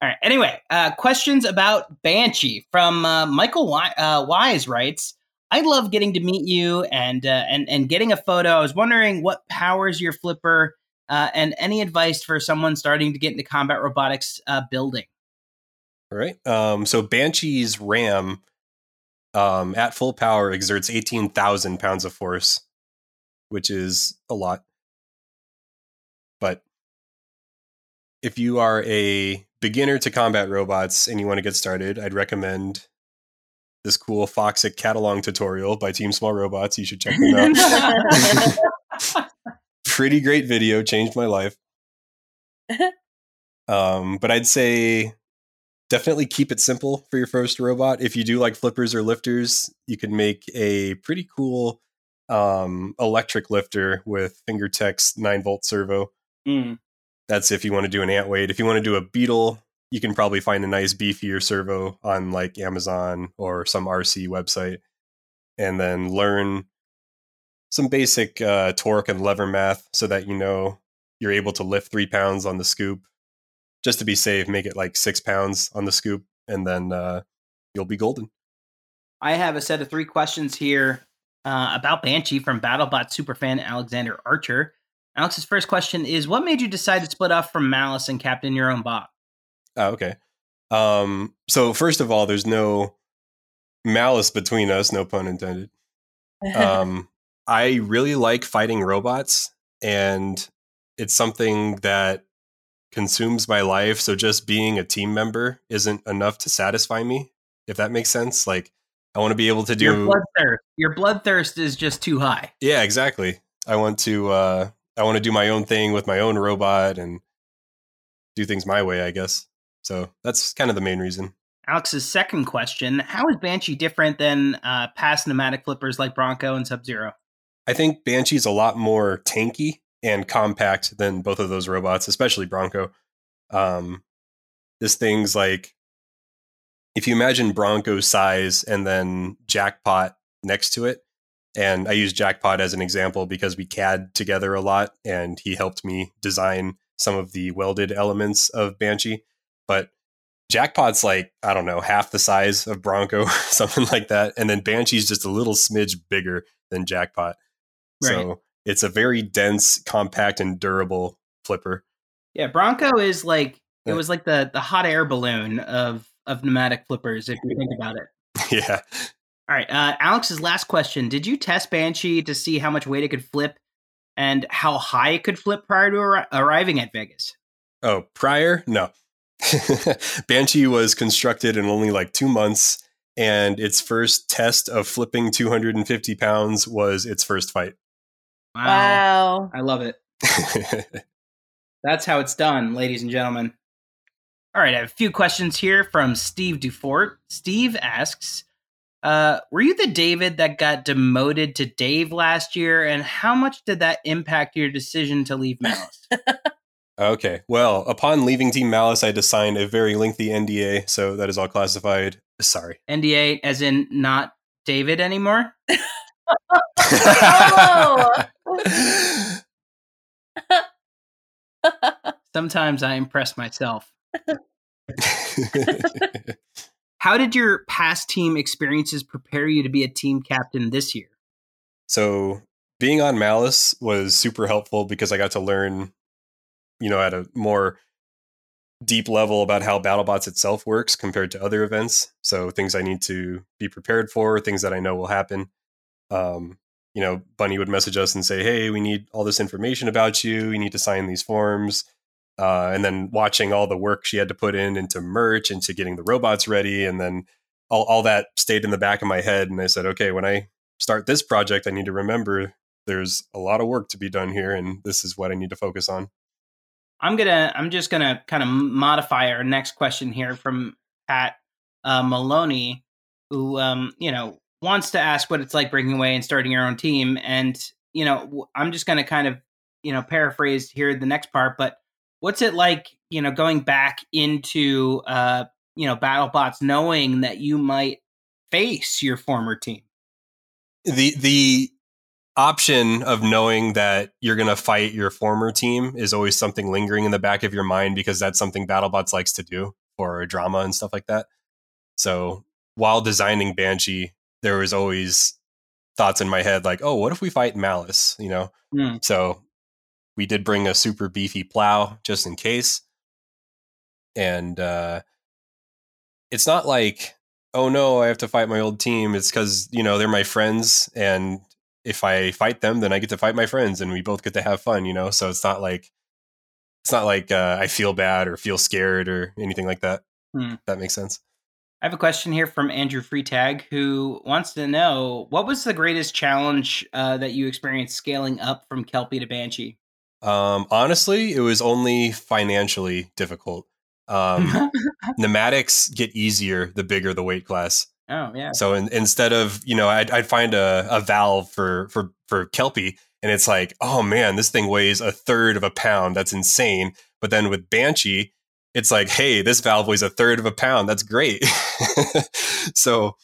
[SPEAKER 2] All right. Anyway, uh, questions about Banshee from uh, Michael uh, Wise writes. I love getting to meet you and uh, and and getting a photo. I was wondering what powers your flipper uh, and any advice for someone starting to get into combat robotics uh, building.
[SPEAKER 6] All right. Um, so Banshee's RAM um, at full power exerts 18,000 pounds of force, which is a lot. But if you are a beginner to combat robots and you want to get started, I'd recommend this cool Foxic catalog tutorial by Team Small Robots. You should check them out. [laughs] [laughs] [laughs] Pretty great video, changed my life. [laughs] Um, but I'd say definitely keep it simple for your first robot. If you do like flippers or lifters, you can make a pretty cool um, electric lifter with FingerTech's 9 volt servo.
[SPEAKER 2] Mm.
[SPEAKER 6] That's if you want to do an ant weight. If you want to do a beetle, you can probably find a nice beefier servo on like Amazon or some RC website and then learn some basic uh, torque and lever math so that you know you're able to lift three pounds on the scoop. Just to be safe, make it like six pounds on the scoop, and then uh, you'll be golden.
[SPEAKER 2] I have a set of three questions here uh, about Banshee from BattleBot superfan Alexander Archer. Alex's first question is What made you decide to split off from Malice and captain your own bot?
[SPEAKER 6] Oh, okay. Um, so first of all, there's no malice between us, no pun intended. [laughs] Um, I really like fighting robots, and it's something that consumes my life. So just being a team member isn't enough to satisfy me, if that makes sense. Like I want to be able to do
[SPEAKER 2] Your bloodthirst. Your bloodthirst is just too high.
[SPEAKER 6] Yeah, exactly. I want to uh I want to do my own thing with my own robot and do things my way, I guess. So that's kind of the main reason.
[SPEAKER 2] Alex's second question How is Banshee different than uh, past pneumatic flippers like Bronco and Sub Zero?
[SPEAKER 6] I think Banshee's a lot more tanky and compact than both of those robots, especially Bronco. Um, this thing's like if you imagine Bronco's size and then Jackpot next to it, and I use Jackpot as an example because we CAD together a lot, and he helped me design some of the welded elements of Banshee. But Jackpot's like I don't know half the size of Bronco, [laughs] something like that, and then Banshee's just a little smidge bigger than Jackpot.
[SPEAKER 2] Right.
[SPEAKER 6] So it's a very dense, compact, and durable flipper.
[SPEAKER 2] Yeah, Bronco is like it was like the the hot air balloon of of pneumatic flippers if you think about it. [laughs]
[SPEAKER 6] yeah.
[SPEAKER 2] All right, uh, Alex's last question: Did you test Banshee to see how much weight it could flip and how high it could flip prior to arri- arriving at Vegas?
[SPEAKER 6] Oh, prior? No. [laughs] Banshee was constructed in only like two months, and its first test of flipping 250 pounds was its first fight.
[SPEAKER 4] Wow.
[SPEAKER 2] I love it. [laughs] That's how it's done, ladies and gentlemen. All right, I have a few questions here from Steve Dufort. Steve asks, uh, "Were you the David that got demoted to Dave last year, and how much did that impact your decision to leave Malice?" [laughs]
[SPEAKER 6] okay. Well, upon leaving Team Malice, I had to sign a very lengthy NDA, so that is all classified. Sorry.
[SPEAKER 2] NDA, as in not David anymore. [laughs]
[SPEAKER 4] Oh.
[SPEAKER 2] Sometimes I impress myself. [laughs] How did your past team experiences prepare you to be a team captain this year?
[SPEAKER 6] So being on Malice was super helpful because I got to learn, you know, at a more deep level about how BattleBots itself works compared to other events. So things I need to be prepared for, things that I know will happen. Um, you know, Bunny would message us and say, "Hey, we need all this information about you. You need to sign these forms." Uh, and then watching all the work she had to put in into merch, into getting the robots ready, and then all, all that stayed in the back of my head. And I said, "Okay, when I start this project, I need to remember there's a lot of work to be done here, and this is what I need to focus on."
[SPEAKER 2] I'm gonna I'm just gonna kind of modify our next question here from Pat uh, Maloney, who um, you know wants to ask what it's like breaking away and starting your own team, and you know I'm just gonna kind of you know paraphrase here the next part, but what's it like you know going back into uh, you know BattleBots, knowing that you might face your former team?
[SPEAKER 6] the the option of knowing that you're going to fight your former team is always something lingering in the back of your mind because that's something BattleBots likes to do for drama and stuff like that. So while designing Banshee, there was always thoughts in my head like, "Oh, what if we fight Malice?" You know.
[SPEAKER 2] Hmm.
[SPEAKER 6] So we did bring a super beefy plow just in case, and uh, it's not like oh no, I have to fight my old team. It's because, you know, they're my friends. And if I fight them, then I get to fight my friends and we both get to have fun, you know? So it's not like, it's not like uh, I feel bad or feel scared or anything like that. If that makes sense.
[SPEAKER 2] I have a question here from Andrew Freetag who wants to know what was the greatest challenge uh, that you experienced scaling up from Kelpie to Banshee?
[SPEAKER 6] Um, honestly, it was only financially difficult. Um, [laughs] pneumatics get easier the bigger the weight class.
[SPEAKER 2] oh yeah.
[SPEAKER 6] So in, instead of you know, I'd, I'd find a, a valve for for for Kelpie, and it's like, oh man, this thing weighs a third of a pound. That's insane. But then with Banshee, it's like, hey, this valve weighs a third of a pound. That's great. [laughs] so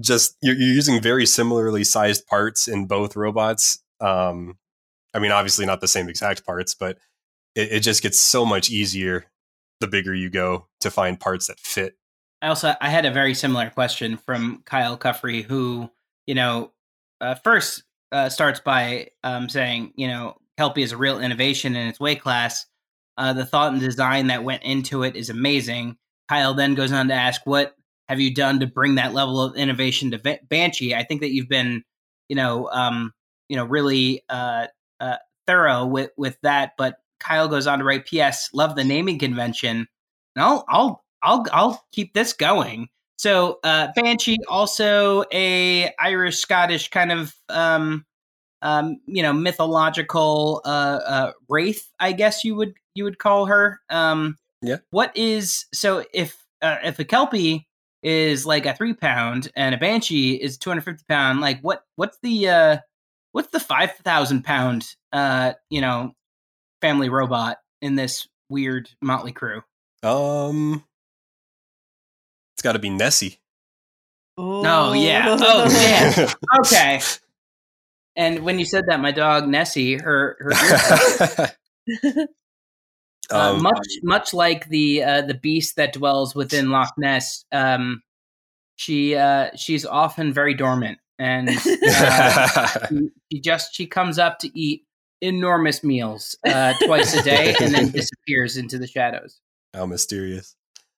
[SPEAKER 6] just you're, you're using very similarly sized parts in both robots. Um, I mean, obviously not the same exact parts, but it, it just gets so much easier the bigger you go to find parts that fit.
[SPEAKER 2] I also I had a very similar question from Kyle Cuffrey, who you know uh, first uh, starts by um, saying you know Kelpie is a real innovation in its weight class. Uh, the thought and design that went into it is amazing. Kyle then goes on to ask, "What have you done to bring that level of innovation to Va- Banshee?" I think that you've been, you know, um, you know, really uh, uh, thorough with with that. But Kyle goes on to write, "P.S. Love the naming convention." And I'll I'll I'll I'll keep this going. So uh, Banshee, also a Irish Scottish kind of um, um, you know mythological uh, uh, wraith, I guess you would you would call her. Um,
[SPEAKER 6] Yeah.
[SPEAKER 2] What is so if uh, if a kelpie is like a three pound and a banshee is two hundred fifty pound, like what what's the uh, what's the five thousand pound uh, you know family robot in this weird motley crew?
[SPEAKER 6] Um, it's got to be Nessie.
[SPEAKER 2] Oh, yeah. Oh, yeah. [laughs] Okay. And when you said that, my dog Nessie, her her [laughs] [laughs] uh,
[SPEAKER 6] um,
[SPEAKER 2] much much like the uh, the beast that dwells within Loch Ness, um, she uh, she's often very dormant, and uh, she, [laughs] she just she comes up to eat enormous meals uh, twice a day, and then disappears into the shadows.
[SPEAKER 6] how mysterious.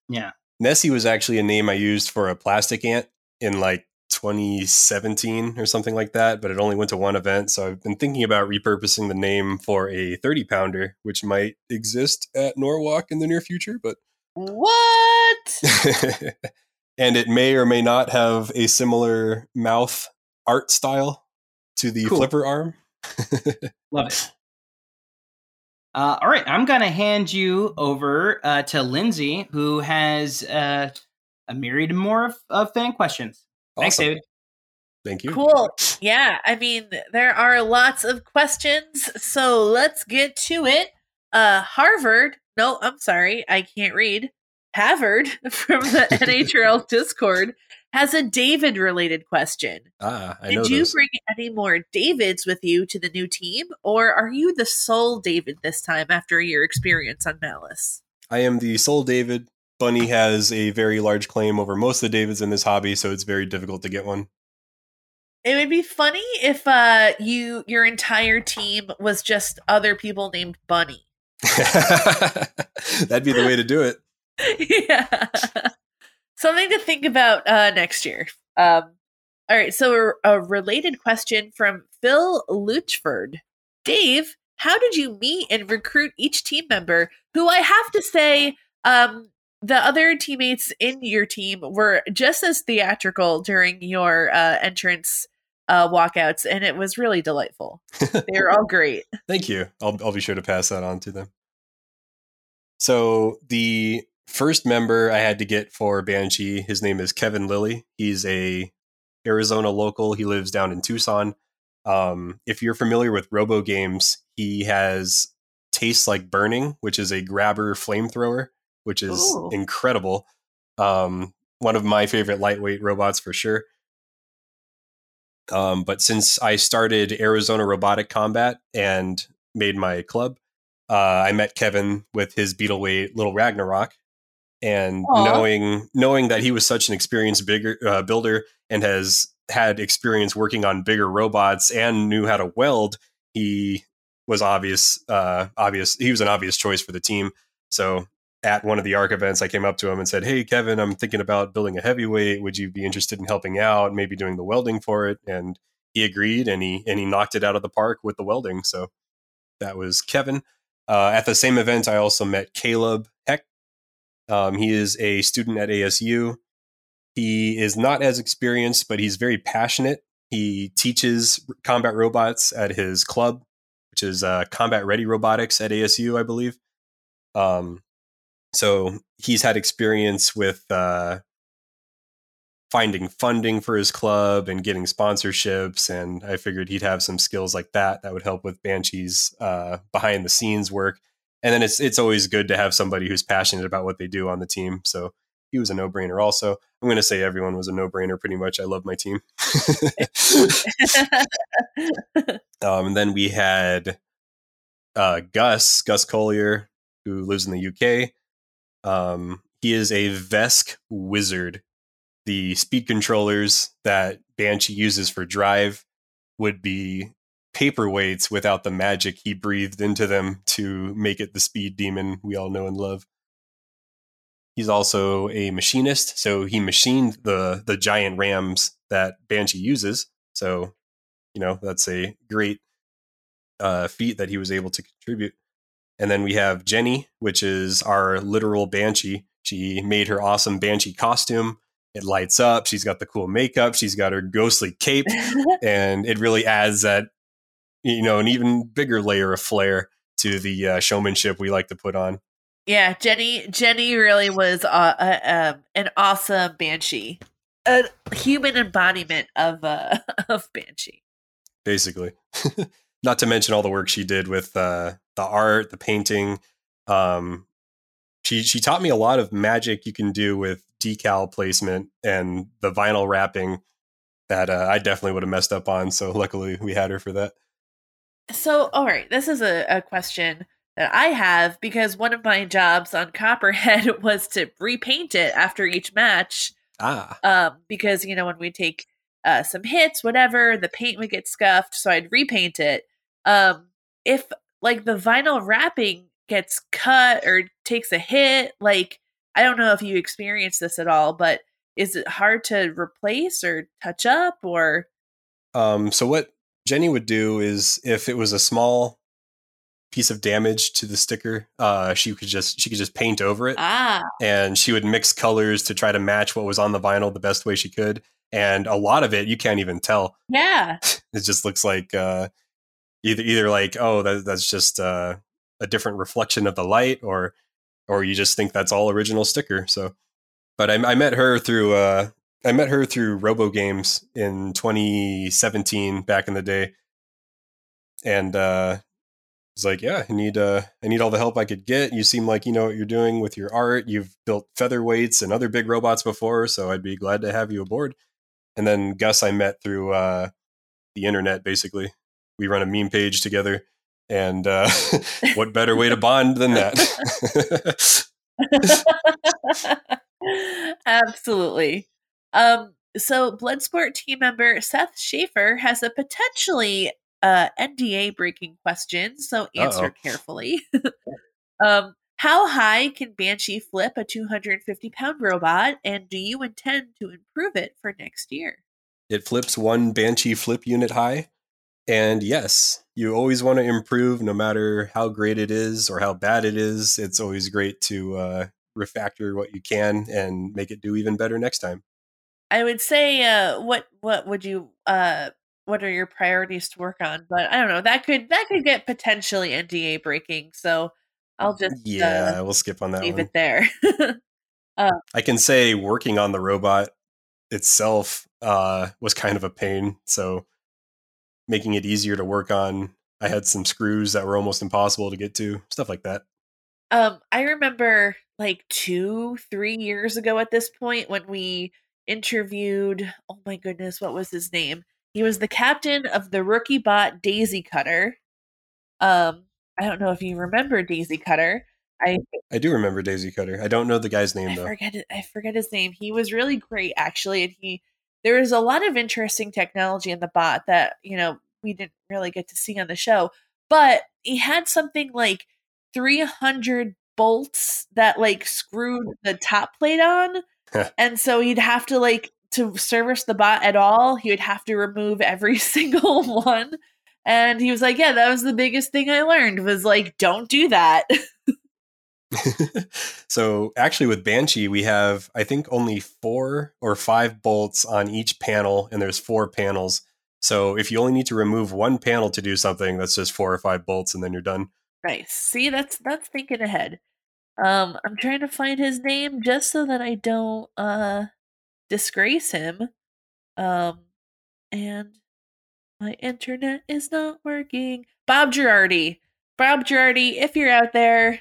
[SPEAKER 2] Yeah.
[SPEAKER 6] Nessie was actually a name I used for a plastic ant in like 2017 or something like that, but it only went to one event. So I've been thinking about repurposing the name for a 30 pounder, which might exist at Norwalk in the near future, but
[SPEAKER 4] What? [laughs]
[SPEAKER 6] and it may or may not have a similar mouth art style to the
[SPEAKER 2] Cool.
[SPEAKER 6] flipper arm. [laughs]
[SPEAKER 2] Love it. Uh, all right, I'm going to hand you over uh, to Lindsay, who has uh, a myriad more of, of fan questions. Thanks,
[SPEAKER 6] Awesome.
[SPEAKER 2] David.
[SPEAKER 6] Thank you.
[SPEAKER 4] Cool. Yeah, I mean, there are lots of questions, so let's get to it. Uh Harvard, no, I'm sorry, I can't read. Harvard [laughs] from the NHRL [laughs] Discord has a David related question.
[SPEAKER 6] Ah, I know
[SPEAKER 4] Did you
[SPEAKER 6] those.
[SPEAKER 4] bring any more Davids with you to the new team, or are you the sole David this time after your experience on Malice?
[SPEAKER 6] I am the sole David. Bunny has a very large claim over most of the Davids in this hobby, so it's very difficult to get one.
[SPEAKER 4] It would be funny if uh you your entire team was just other people named Bunny. [laughs]
[SPEAKER 6] That'd be the way to do it. [laughs]
[SPEAKER 4] yeah. Something to think about uh, next year. Um, all right. So, a, a related question from Phil Luchford. Dave, how did you meet and recruit each team member? Who I have to say, um, the other teammates in your team were just as theatrical during your uh, entrance uh, walkouts, and it was really delightful. they were all great. [laughs]
[SPEAKER 6] Thank you. I'll I'll be sure to pass that on to them. So the first member I had to get for Banshee, his name is Kevin Lilly. He's a Arizona local. He lives down in Tucson. Um, if you're familiar with Robo Games, he has Tastes Like Burning, which is a grabber flamethrower, which is
[SPEAKER 4] Ooh.
[SPEAKER 6] incredible. Um, one of my favorite lightweight robots for sure. Um, but since I started Arizona Robotic Combat and made my club, uh, I met Kevin with his Beetleweight Little Ragnarok, and
[SPEAKER 4] Aw.
[SPEAKER 6] knowing knowing that he was such an experienced bigger uh, builder and has had experience working on bigger robots and knew how to weld, he was obvious. Uh, obvious. He was an obvious choice for the team. So at one of the ARC events, I came up to him and said, "Hey, Kevin, I'm thinking about building a heavyweight. Would you be interested in helping out? Maybe doing the welding for it?" And he agreed, and he and he knocked it out of the park with the welding. So that was Kevin. Uh, at the same event, I also met Caleb Heck. Um, he is a student at ASU. He is not as experienced, but he's very passionate. He teaches combat robots at his club, which is uh, Combat Ready Robotics at ASU, I believe. Um, so he's had experience with uh, finding funding for his club and getting sponsorships. And I figured he'd have some skills like that that would help with Banshee's uh, behind the scenes work. And then it's it's always good to have somebody who's passionate about what they do on the team. So he was a no brainer. Also, I'm going to say everyone was a no brainer. Pretty much, I love my team. [laughs] [laughs] um, and then we had uh, Gus Gus Collier, who lives in the UK. Um, he is a VESC wizard the speed controllers that Banshee uses for drive would be paperweights without the magic he breathed into them to make it the speed demon we all know and love. He's also a machinist, so he machined the the giant rams that Banshee uses. So, you know, that's a great uh, feat that he was able to contribute. And then we have Jenny, which is our literal Banshee. She made her awesome Banshee costume it lights up. She's got the cool makeup. She's got her ghostly cape, [laughs] and it really adds that you know an even bigger layer of flair to the uh, showmanship we like to put on.
[SPEAKER 4] Yeah, Jenny. Jenny really was uh, uh, um, an awesome banshee, a human embodiment of uh, [laughs] of banshee.
[SPEAKER 6] Basically, [laughs] not to mention all the work she did with uh, the art, the painting. Um, she she taught me a lot of magic you can do with decal placement and the vinyl wrapping that uh, I definitely would have messed up on. So luckily we had her for that.
[SPEAKER 4] So, all right, this is a, a question that I have because one of my jobs on Copperhead [laughs] was to repaint it after each match.
[SPEAKER 6] Ah.
[SPEAKER 4] Um, because you know when we take uh, some hits, whatever, the paint would get scuffed, so I'd repaint it. Um, if like the vinyl wrapping gets cut or takes a hit, like I don't know if you experience this at all, but is it hard to replace or touch up or?
[SPEAKER 6] Um, so what Jenny would do is if it was a small piece of damage to the sticker, uh, she could just she could just paint over it.
[SPEAKER 4] Ah.
[SPEAKER 6] And she would mix colors to try to match what was on the vinyl the best way she could. And a lot of it you can't even tell.
[SPEAKER 4] Yeah. [laughs]
[SPEAKER 6] it just looks like uh, either either like oh that, that's just uh, a different reflection of the light or or you just think that's all original sticker. So, but I, I met her through uh, I met her through Robo Games in 2017 back in the day, and uh, was like, yeah, I need uh, I need all the help I could get. You seem like you know what you're doing with your art. You've built featherweights and other big robots before, so I'd be glad to have you aboard. And then Gus, I met through uh, the internet. Basically, we run a meme page together and uh, [laughs] what better way to bond than that? [laughs]
[SPEAKER 4] Absolutely. Um, so, Bloodsport team member Seth Schaefer has a potentially uh, NDA breaking question, so answer Uh-oh. carefully. [laughs] um, how high can Banshee flip a 250 pound robot, and do you intend to improve it for next year?
[SPEAKER 6] It flips one Banshee flip unit high. And yes, you always want to improve no matter how great it is or how bad it is. It's always great to uh, refactor what you can and make it do even better next time.
[SPEAKER 4] I would say, uh, what what would you uh, what are your priorities to work on? But I don't know. That could that could get potentially NDA breaking. So I'll just uh,
[SPEAKER 6] yeah, uh, we'll skip on that.
[SPEAKER 4] Leave
[SPEAKER 6] one.
[SPEAKER 4] it there. [laughs]
[SPEAKER 6] uh, I can say working on the robot itself uh, was kind of a pain. So making it easier to work on. I had some screws that were almost impossible to get to, stuff like that.
[SPEAKER 4] Um, I remember like two, three years ago at this point when we interviewed, oh my goodness, what was his name? He was the captain of the rookie bot Daisy Cutter. Um, I don't know if you remember Daisy Cutter. I
[SPEAKER 6] I do remember Daisy Cutter. I don't know the guy's name
[SPEAKER 4] I
[SPEAKER 6] though.
[SPEAKER 4] Forget it, I forget his name. He was really great actually, and he there is a lot of interesting technology in the bot that you know we didn't really get to see on the show but he had something like 300 bolts that like screwed oh. the top plate on [laughs] and so he'd have to like to service the bot at all he would have to remove every [laughs] single one and he was like yeah that was the biggest thing i learned was like don't do that [laughs] [laughs]
[SPEAKER 6] so actually with Banshee, we have I think only four or five bolts on each panel, and there's four panels. So if you only need to remove one panel to do something, that's just four or five bolts, and then you're done.
[SPEAKER 4] Nice. See, that's that's thinking ahead. Um, I'm trying to find his name just so that I don't uh disgrace him. Um, and my internet is not working. Bob Girardi. Bob Girardi, if you're out there,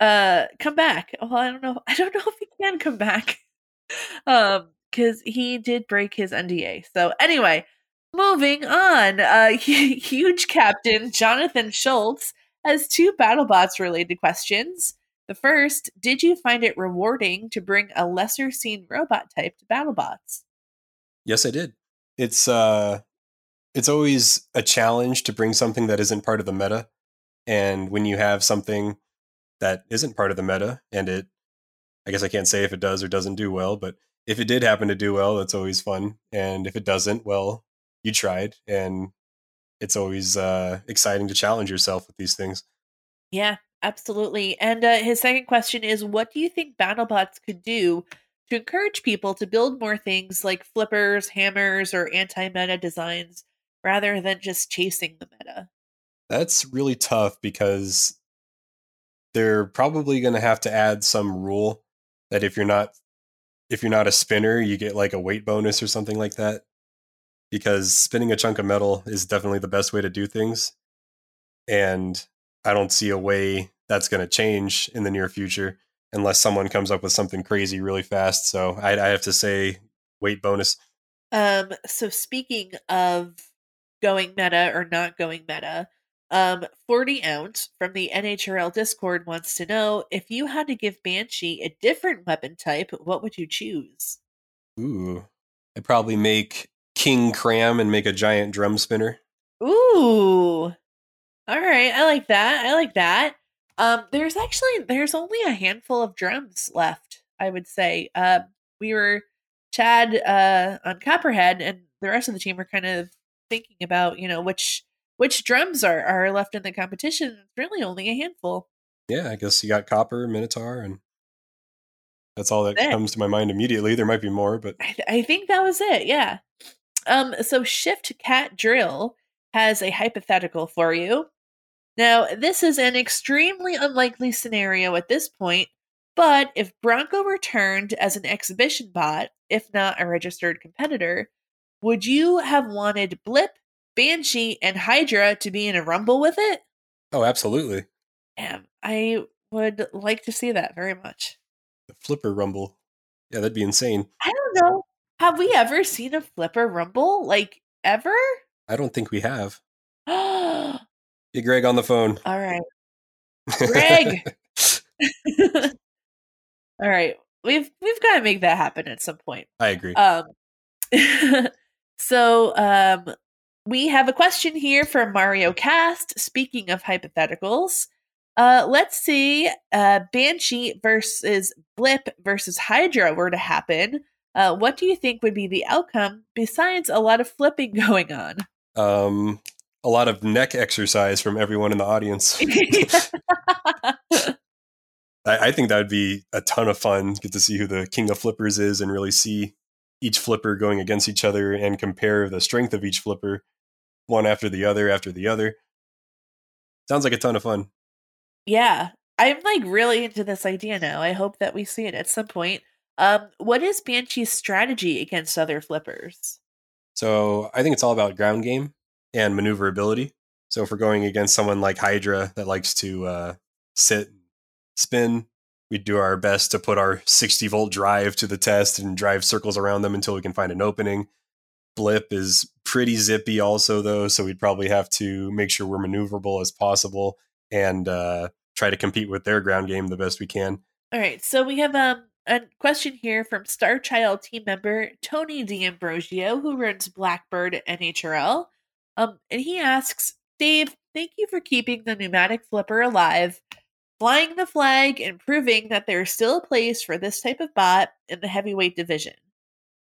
[SPEAKER 4] uh come back. Well, I don't know. [laughs] I don't know if he can come back. [laughs] um, because he did break his NDA. So anyway, moving on. Uh [laughs] huge captain Jonathan Schultz has two BattleBots related questions. The first, did you find it rewarding to bring a lesser seen robot type to BattleBots?
[SPEAKER 6] Yes, I did. It's uh it's always a challenge to bring something that isn't part of the meta. And when you have something that isn't part of the meta and it I guess I can't say if it does or doesn't do well, but if it did happen to do well, that's always fun. And if it doesn't, well, you tried and it's always uh, exciting to challenge yourself with these things.
[SPEAKER 4] Yeah, absolutely. And uh, his second question is what do you think BattleBots could do to encourage people to build more things like flippers, hammers, or anti meta designs rather than just chasing the meta?
[SPEAKER 6] That's really tough because they're probably going to have to add some rule that if you're not if you're not a spinner, you get like a weight bonus or something like that. Because spinning a chunk of metal is definitely the best way to do things. And I don't see a way that's going to change in the near future unless someone comes up with something crazy really fast. So I, I have to say weight bonus.
[SPEAKER 4] Um, so speaking of going meta or not going meta, um, 40 ounce from the NHRL Discord wants to know if you had to give Banshee a different weapon type, what would you choose?
[SPEAKER 6] Ooh, I'd probably make King Cram and make a giant drum spinner.
[SPEAKER 4] Ooh, all right, I like that. I like that. Um, there's actually there's only a handful of drums left. I would say. Uh, we were Chad uh on Copperhead, and the rest of the team were kind of thinking about you know which which drums are are left in the competition. It's really only a handful.
[SPEAKER 6] Yeah, I guess you got Copper, Minotaur, and that's all that
[SPEAKER 4] That's it.
[SPEAKER 6] comes to my mind immediately. There might be more, but
[SPEAKER 4] I, th- I think that was it. Yeah. Um. So Shift Cat Drill has a hypothetical for you. Now, this is an extremely unlikely scenario at this point, but if Bronco returned as an exhibition bot, if not a registered competitor, would you have wanted Blip, Banshee, and Hydra to be in a rumble with it?
[SPEAKER 6] oh, absolutely.
[SPEAKER 4] Damn, I would like to see that very much.
[SPEAKER 6] The Flipper Rumble. Yeah, that'd be insane.
[SPEAKER 4] I don't know. Have we ever seen a flipper rumble? Like, ever?
[SPEAKER 6] I don't think we have. [gasps] Get Greg on the phone.
[SPEAKER 4] All right. Greg. [laughs] [laughs] All right. We've we've got to make that happen at some point.
[SPEAKER 6] I agree.
[SPEAKER 4] Um [laughs] so um we have a question here from Mario Cast. Speaking of hypotheticals, uh let's see uh Banshee versus Blip versus Hydra were to happen. Uh what do you think would be the outcome besides a lot of flipping [laughs] going on?
[SPEAKER 6] um, a lot of neck exercise from everyone in the audience. [laughs] [laughs] I, I think that would be a ton of fun. Get to see who the king of flippers is and really see each flipper going against each other and compare the strength of each flipper one after the other after the other. Sounds like a ton of fun.
[SPEAKER 4] Yeah, I'm like really into this idea now. I hope that we see it at some point. Um, what is Banshee's strategy against other flippers?
[SPEAKER 6] So I think it's all about ground game and maneuverability. So if we're going against someone like Hydra that likes to uh, sit, spin, we do our best to put our 60 volt drive to the test and drive circles around them until we can find an opening. Blip is pretty zippy, also though, so we'd probably have to make sure we're maneuverable as possible and uh, try to compete with their ground game the best we can.
[SPEAKER 4] All right, so we have um a question here from Star Child team member Tony D'Ambrosio, who runs Blackbird NHRL. Um, and he asks, Dave, thank you for keeping the pneumatic flipper alive, flying the flag, and proving that there is still a place for this type of bot in the heavyweight division.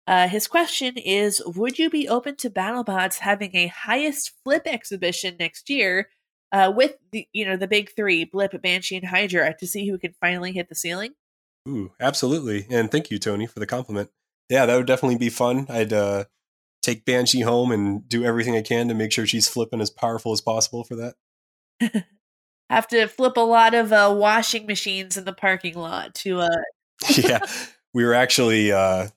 [SPEAKER 4] Uh, his question is Would you be open to BattleBots having a highest flip exhibition next year uh, with the you know the big three, Blip, Banshee, and Hydra, to see who can finally hit the ceiling.
[SPEAKER 6] Ooh, absolutely. And thank you, Tony, for the compliment. Yeah, that would definitely be fun. I'd uh, take Banshee home and do everything I can to make sure she's flipping as powerful as possible for that. [laughs]
[SPEAKER 4] Have to flip a lot of uh, washing machines in the parking lot to uh, [laughs]
[SPEAKER 6] yeah, we were actually uh,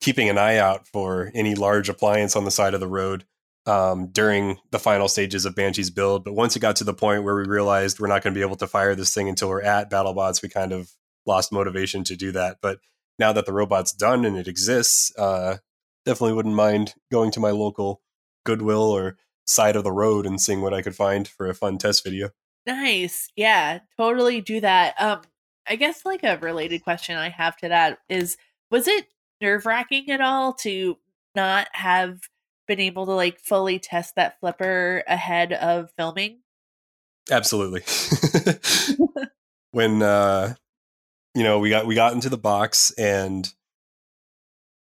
[SPEAKER 6] keeping an eye out for any large appliance on the side of the road um, during the final stages of Banshee's build. But once it got to the point where we realized we're not going to be able to fire this thing until we're at BattleBots, we kind of lost motivation to do that. But now that the robot's done and it exists, uh, definitely wouldn't mind going to my local Goodwill or side of the road and seeing what I could find for a fun test video.
[SPEAKER 4] Nice. Yeah, totally do that. Um I guess like a related question I have to that is was it nerve-wracking at all to not have been able to like fully test that flipper ahead of filming?
[SPEAKER 6] Absolutely. [laughs] when uh you know, we got we got into the box and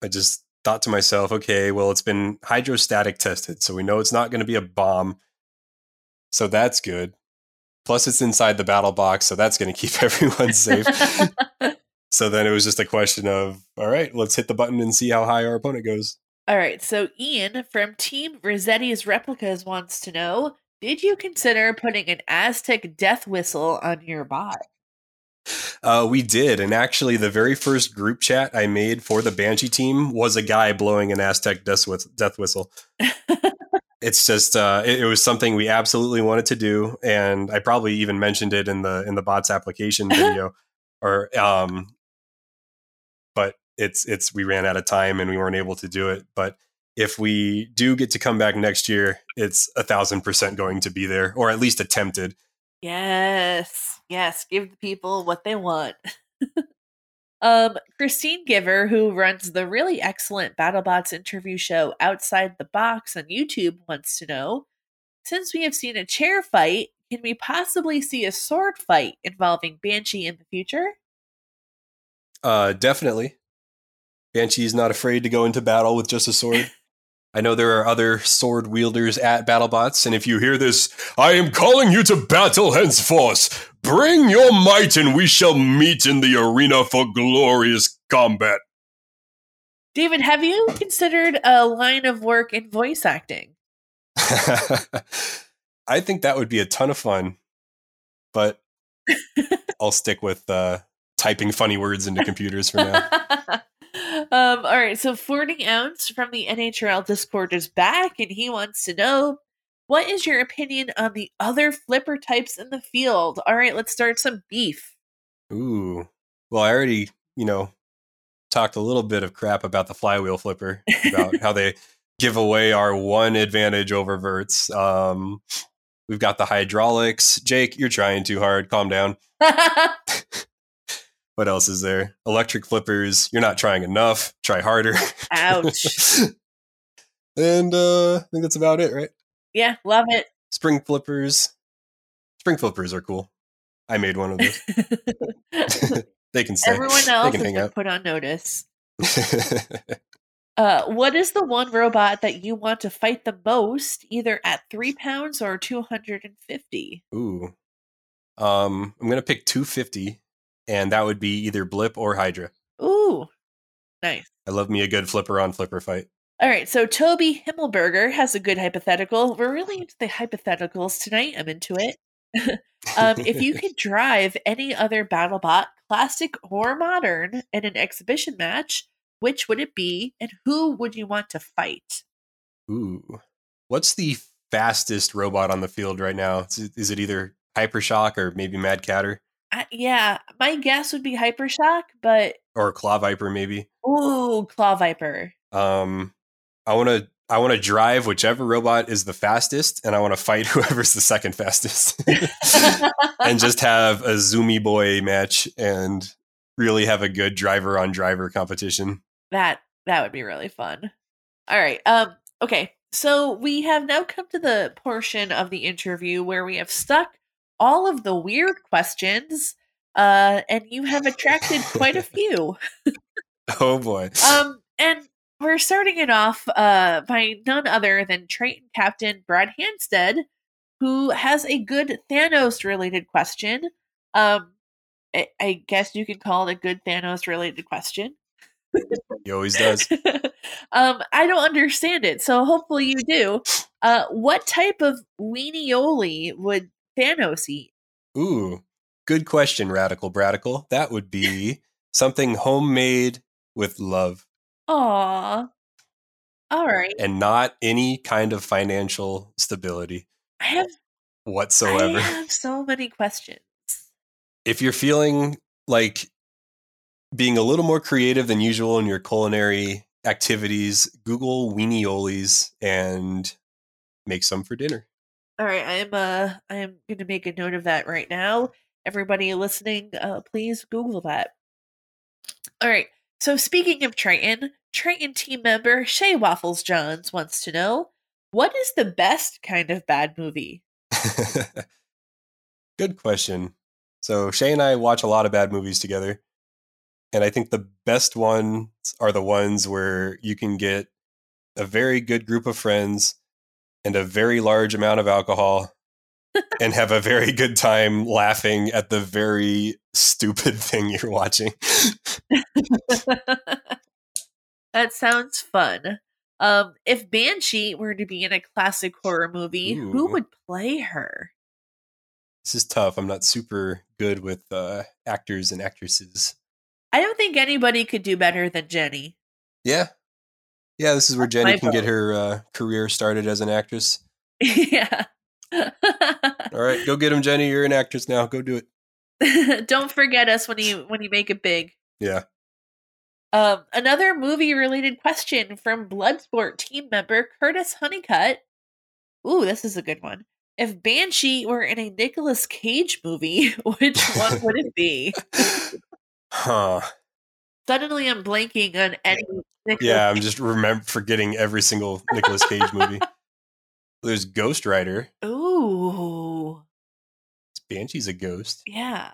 [SPEAKER 6] I just thought to myself, okay, well, it's been hydrostatic tested, so we know it's not going to be a bomb. So that's good. Plus, it's inside the battle box, so that's going to keep [laughs] everyone safe. [laughs] so then it was just a question of, all right, let's hit the button and see how high our opponent goes.
[SPEAKER 4] All right, so Ian from Team Rossetti's Replicas wants to know Did you consider putting an Aztec death whistle on your bot?
[SPEAKER 6] Uh, we did, and actually, the very first group chat I made for the Banshee team was a guy blowing an Aztec death, death whistle. [laughs] it's just uh, it, it, was something we absolutely wanted to do, and I probably even mentioned it in the in the bots application [laughs] video, or um, but it's it's we ran out of time and we weren't able to do it. But if we do get to come back next year, it's a thousand percent going to be there, or at least attempted.
[SPEAKER 4] Yes, yes, give the people what they want. [laughs] um, Christine Giver, who runs the really excellent BattleBots interview show Outside the Box on YouTube, wants to know since we have seen a chair fight, can we possibly see a sword fight involving Banshee in the future?
[SPEAKER 6] Uh, definitely. Banshee is not afraid to go into battle with just a sword. I know there are other sword wielders at BattleBots, and if you hear this, I am calling you to battle henceforth. Bring your might, and we shall meet in the arena for glorious combat.
[SPEAKER 4] David, have you considered a line of work in voice acting? [laughs]
[SPEAKER 6] I think that would be a ton of fun, but [laughs] I'll stick with uh, typing funny words into computers for now. [laughs]
[SPEAKER 4] Um, all right, so 40 Ounce from the NHRL Discord is back, and he wants to know what is your opinion on the other flipper types in the field? All right, let's start some beef.
[SPEAKER 6] Ooh, well, I already, you know, talked a little bit of crap about the flywheel flipper, about how they [laughs] give away our one advantage over verts. Um, we've got the hydraulics. Jake, you're trying too hard. Calm down. [laughs] [laughs] what else is there? Electric flippers. You're not trying enough. Try harder.
[SPEAKER 4] Ouch. [laughs]
[SPEAKER 6] and uh, I think that's about it, right?
[SPEAKER 4] Yeah, love it.
[SPEAKER 6] Spring flippers. Spring flippers are cool. I made one of those. [laughs] [laughs] they can stay.
[SPEAKER 4] Everyone else has been out. put on notice. uh, what is the one robot that you want to fight the most, either at three pounds or two hundred and fifty?
[SPEAKER 6] Ooh, um, I'm gonna pick two fifty and that would be either Blip or Hydra.
[SPEAKER 4] Ooh, nice.
[SPEAKER 6] I love me a good flipper on flipper fight.
[SPEAKER 4] All right, so Toby Himmelberger has a good hypothetical. We're really into the hypotheticals tonight. I'm into it. [laughs] um, if you [laughs] could drive any other BattleBot, classic or modern, in an exhibition match, which would it be, and who would you want to fight?
[SPEAKER 6] Ooh, what's the fastest robot on the field right now? Is it, is it either Hypershock or maybe Mad Catter?
[SPEAKER 4] Yeah, my guess would be Hypershock, but
[SPEAKER 6] or Claw Viper maybe.
[SPEAKER 4] Ooh, Claw Viper.
[SPEAKER 6] Um, I want to I want to drive whichever robot is the fastest, and I want to fight [laughs] whoever's the second fastest, [laughs] and just [laughs] have a zoomy boy match and really have a good driver on driver competition.
[SPEAKER 4] That that would be really fun. All right. Um. Okay. So we have now come to the portion of the interview where we have stuck all of the weird questions, uh, and you have attracted quite a [laughs] few.
[SPEAKER 6] oh boy.
[SPEAKER 4] Um, and we're starting it off uh, by none other than Triton Captain Brad Hanstead, who has a good Thanos related question. Um, I, I guess you could call it a good Thanos related question.
[SPEAKER 6] He always does. [laughs]
[SPEAKER 4] um, I don't understand it, so hopefully you do. Uh, what type of weenioli would Thanos eat?
[SPEAKER 6] Ooh, good question, Radical Bradical. That would be something homemade with love
[SPEAKER 4] Aw. All right.
[SPEAKER 6] and not any kind of financial stability
[SPEAKER 4] I have
[SPEAKER 6] whatsoever.
[SPEAKER 4] I have so many questions.
[SPEAKER 6] if you're feeling like being a little more creative than usual in your culinary activities, Google weeniolies and make some for dinner.
[SPEAKER 4] All right, I'm uh I am going to make a note of that right now. Everybody listening, uh please Google that. All right. So speaking of Triton, Triton team member Shay Waffles Johns wants to know what is the best kind of bad movie? [laughs]
[SPEAKER 6] Good question. So Shay and I watch a lot of bad movies together. And I think the best ones are the ones where you can get a very good group of friends and a very large amount of alcohol and have a very good time laughing at the very stupid [laughs] thing you're watching. [laughs]
[SPEAKER 4] that sounds fun. Um, if Banshee were to be in a classic horror movie, who would play her?
[SPEAKER 6] this is tough. I'm not super good with uh, actors and actresses.
[SPEAKER 4] I don't think anybody could do better than Jenny.
[SPEAKER 6] Yeah. Yeah, this is where Jenny can get her uh, career started as an actress. [laughs]
[SPEAKER 4] yeah.
[SPEAKER 6] All right, go get him, Jenny. You're an actress now. Go do it. [laughs]
[SPEAKER 4] don't forget us when you when you make it big.
[SPEAKER 6] Yeah.
[SPEAKER 4] Um, another movie related question from Bloodsport team member Curtis Honeycutt. Ooh, this is a good one. If Banshee were in a Nicolas Cage movie, [laughs] which one would it be?
[SPEAKER 6] Huh.
[SPEAKER 4] Suddenly, I'm blanking on any. Nicolas
[SPEAKER 6] Yeah, I'm [laughs] just remember forgetting every single Nicolas Cage movie. [laughs] There's Ghost Rider.
[SPEAKER 4] Ooh,
[SPEAKER 6] Banshee's a ghost.
[SPEAKER 4] yeah.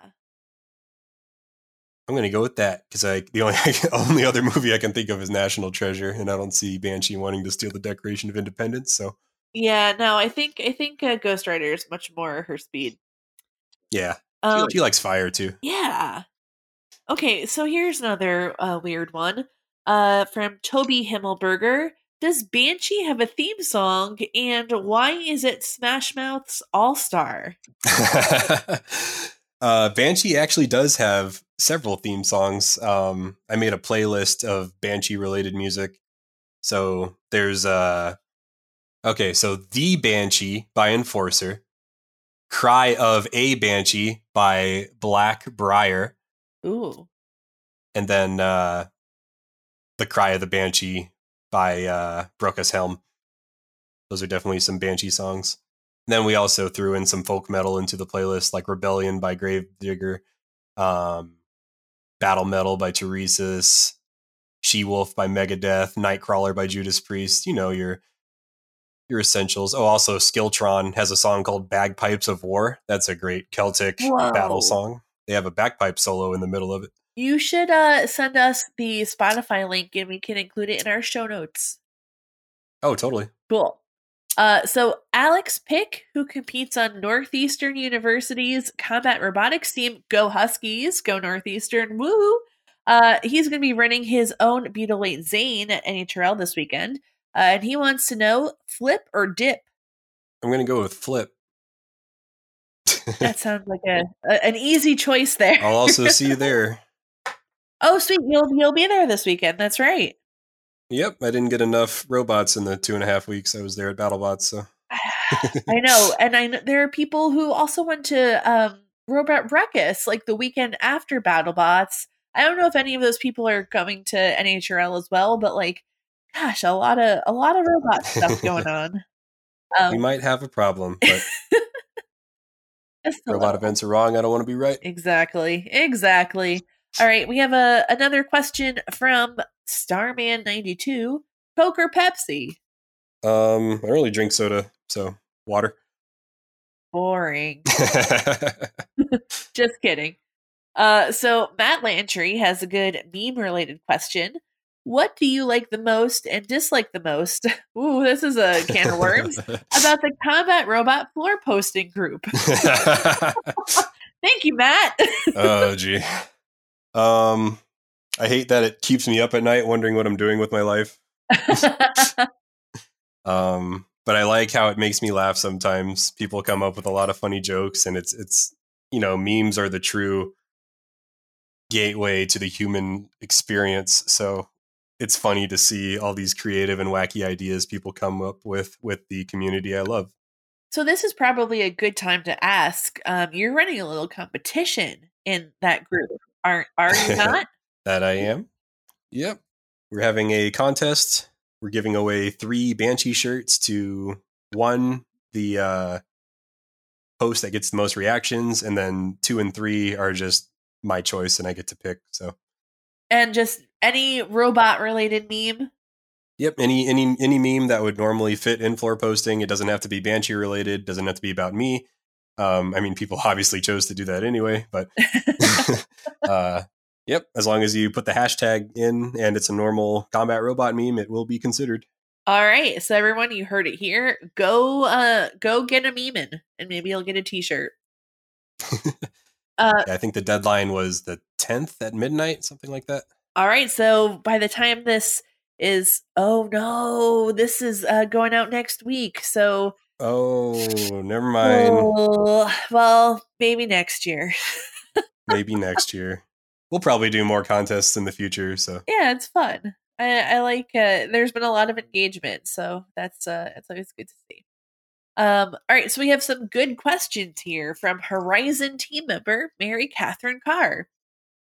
[SPEAKER 6] I'm gonna go with that because I the only [laughs] only other movie I can think of is National Treasure, and I don't see Banshee wanting to steal the Declaration of Independence. So
[SPEAKER 4] Yeah, no, I think I think uh, Ghost Rider is much more her speed.
[SPEAKER 6] yeah, she,
[SPEAKER 4] Um,
[SPEAKER 6] she likes fire too.
[SPEAKER 4] Yeah. Okay, so here's another uh, weird one uh, from Toby Himmelberger. Does Banshee have a theme song, and why is it Smash Mouth's All Star? [laughs]
[SPEAKER 6] uh, Banshee actually does have several theme songs. Um, I made a playlist of Banshee related music. So there's uh okay, so The Banshee by Enforcer, Cry of a Banshee by Blackbriar,
[SPEAKER 4] Ooh,
[SPEAKER 6] and then uh The Cry of the Banshee by uh Brocas Helm. Those are definitely some Banshee songs. And then we also threw in some folk metal into the playlist, like Rebellion by Grave Digger, um, Battle Metal by Turisas, She Wolf by Megadeth, Nightcrawler by Judas Priest. You know your your essentials. Oh, also Skiltron has a song called Bagpipes of War. That's a great Celtic
[SPEAKER 4] Whoa.
[SPEAKER 6] battle song. They have a bagpipe solo in the middle of it.
[SPEAKER 4] You should uh, send us the Spotify link, and we can include it in our show notes.
[SPEAKER 6] Oh, totally.
[SPEAKER 4] Cool. Uh, so Alex Pick, who competes on Northeastern University's combat robotics team, go Huskies, go Northeastern, woo! Uh, he's going to be running his own beetleweight Zane at NHRL this weekend, uh, and he wants to know flip or dip.
[SPEAKER 6] I'm gonna go with Flip.
[SPEAKER 4] That sounds like [laughs] a, a an easy choice there.
[SPEAKER 6] I'll also see you [laughs] there.
[SPEAKER 4] Oh, sweet, you'll you'll be there this weekend. That's right.
[SPEAKER 6] Yep, I didn't get enough robots in the two and a half weeks I was there at BattleBots. So [sighs]
[SPEAKER 4] I know, [laughs] and I know there are people who also went to um, Robot Ruckus like the weekend after BattleBots. I don't know if any of those people are coming to NHRL as well, but like, gosh, a lot of a lot of robot stuff going [laughs] on. Um,
[SPEAKER 6] we might have a problem, but [laughs]
[SPEAKER 4] just a
[SPEAKER 6] robot
[SPEAKER 4] little.
[SPEAKER 6] events are wrong. I don't want to be right.
[SPEAKER 4] Exactly, exactly. All right, we have a another question from Starman ninety two. Coke or Pepsi?
[SPEAKER 6] Um, I don't really drink soda, so water.
[SPEAKER 4] Boring. [laughs] Just kidding. Uh, so Matt Lantry has a good meme related question. what do you like the most and dislike the most? [laughs] Ooh, this is a can of worms. [laughs] About the combat robot floor posting group. Thank you, Matt.
[SPEAKER 6] oh gee. Um I hate that it keeps me up at night wondering what I'm doing with my life. [laughs] Um but I like how it makes me laugh sometimes. People come up with a lot of funny jokes and it's it's you know, memes are the true gateway to the human experience. So it's funny to see all these creative and wacky ideas people come up with with the community I love.
[SPEAKER 4] so this is probably a good time to ask. Um, you're running a little competition in that group, aren't are you [laughs] not?
[SPEAKER 6] That I am. Yep. We're having a contest. We're giving away three Banshee shirts to one, the uh, post that gets the most reactions, and then two and three are just my choice, and I get to pick. So,
[SPEAKER 4] and just any robot related meme.
[SPEAKER 6] yep. Any any any meme that would normally fit in floor posting. It doesn't have to be Banshee related. Doesn't have to be about me. Um, I mean, people [laughs] obviously chose to do that anyway, but [laughs] [laughs] uh, yep. As long as you put the hashtag in and it's a normal combat robot meme, it will be considered.
[SPEAKER 4] All right, so everyone, you heard it here. Go, uh, go get a meme in, and maybe you'll get a T-shirt. uh,
[SPEAKER 6] Yeah, I think the deadline was the 10th at midnight, something like that.
[SPEAKER 4] all right, so by the time this is, oh no, this is uh, going out next week. So,
[SPEAKER 6] Oh, never mind.
[SPEAKER 4] oh, well, maybe next year.
[SPEAKER 6] Maybe next year. We'll probably do more contests in the future. So,
[SPEAKER 4] yeah, it's fun. I, I like. Uh, there's been a lot of engagement, so that's uh, it's always good to see. Um, all right, so we have some good questions here from Horizon team member Mary Catherine Carr.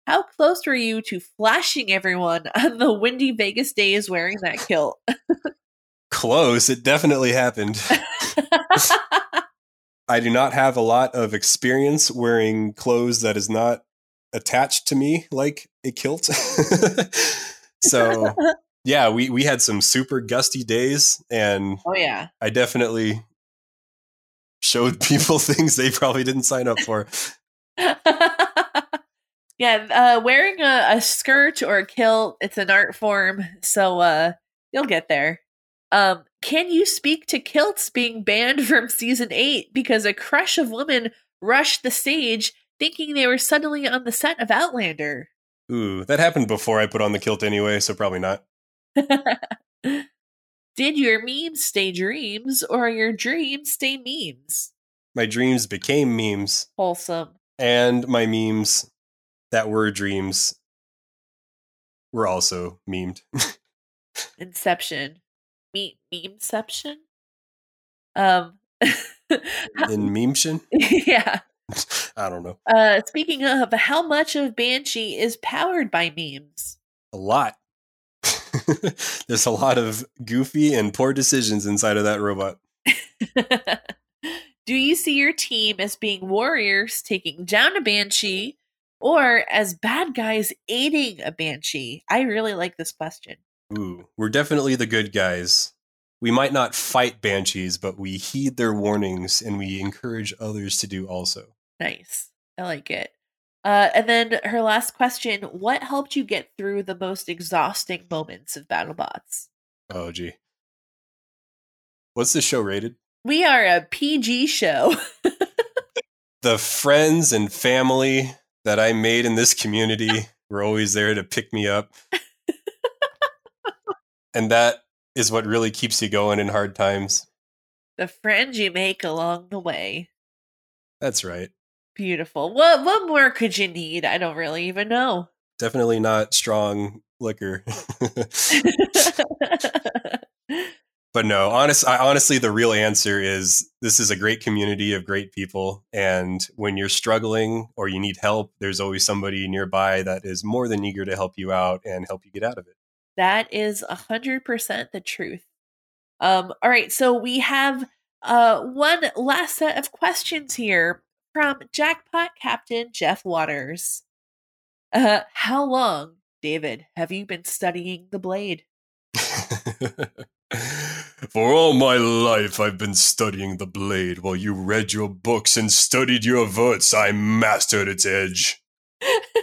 [SPEAKER 4] How close were you to flashing everyone [laughs] on the windy Vegas days wearing that kilt?
[SPEAKER 6] close. It definitely happened. [laughs] [laughs] I do not have a lot of experience wearing clothes that is not attached to me like a kilt. [laughs] so, yeah, we, we had some super gusty days, and
[SPEAKER 4] oh yeah,
[SPEAKER 6] I definitely showed people [laughs] things they probably didn't sign up for.
[SPEAKER 4] yeah. Uh, wearing a, a skirt or a kilt, it's an art form, so uh, you'll get there. Um, can you speak to kilts being banned [laughs] from season eight because a crush of women rushed the stage thinking they were suddenly on the set of Outlander?
[SPEAKER 6] Ooh, that happened before I put on the kilt anyway, so probably not. [laughs]
[SPEAKER 4] Did your memes stay dreams or your dreams stay memes?
[SPEAKER 6] My dreams became memes,
[SPEAKER 4] Wholesome.
[SPEAKER 6] and my memes that were dreams were also memed. [laughs]
[SPEAKER 4] Inception. Me memeception? Um [laughs]
[SPEAKER 6] In memeshin? [laughs]
[SPEAKER 4] yeah.
[SPEAKER 6] I don't know.
[SPEAKER 4] Uh speaking of, how much of Banshee is powered by memes?
[SPEAKER 6] A lot. [laughs] There's a lot of goofy and poor decisions inside of that robot.
[SPEAKER 4] Do you see your team as being warriors taking down a banshee or as bad guys aiding a banshee? I really like this question.
[SPEAKER 6] Ooh, we're definitely the good guys. We might not fight banshees, but we heed their warnings and we encourage others to do also.
[SPEAKER 4] Nice. I like it. Uh, and then her last question What helped you get through the most exhausting moments of BattleBots?
[SPEAKER 6] Oh, gee. What's the show rated?
[SPEAKER 4] We are a PG show. [laughs]
[SPEAKER 6] The friends and family that I made in this community were always there to pick me up. And that is what really keeps you going in hard times.
[SPEAKER 4] the friends you make along the way.
[SPEAKER 6] That's right.
[SPEAKER 4] Beautiful. What what more could you need? I don't really even know.
[SPEAKER 6] Definitely not strong liquor. [laughs] but no, honest, I, honestly, the real answer is this is a great community of great people. And when you're struggling or you need help, there's always somebody nearby that is more than eager to help you out and help you get out of it.
[SPEAKER 4] That is a hundred percent the truth. Um, all right, so we have uh one last set of questions here from Jackpot Captain Jeff Waters. Uh, how long, David, have you been studying the blade? [laughs]
[SPEAKER 6] For all my life, I've been studying the blade while you read your books and studied your verts. I mastered its edge. [laughs]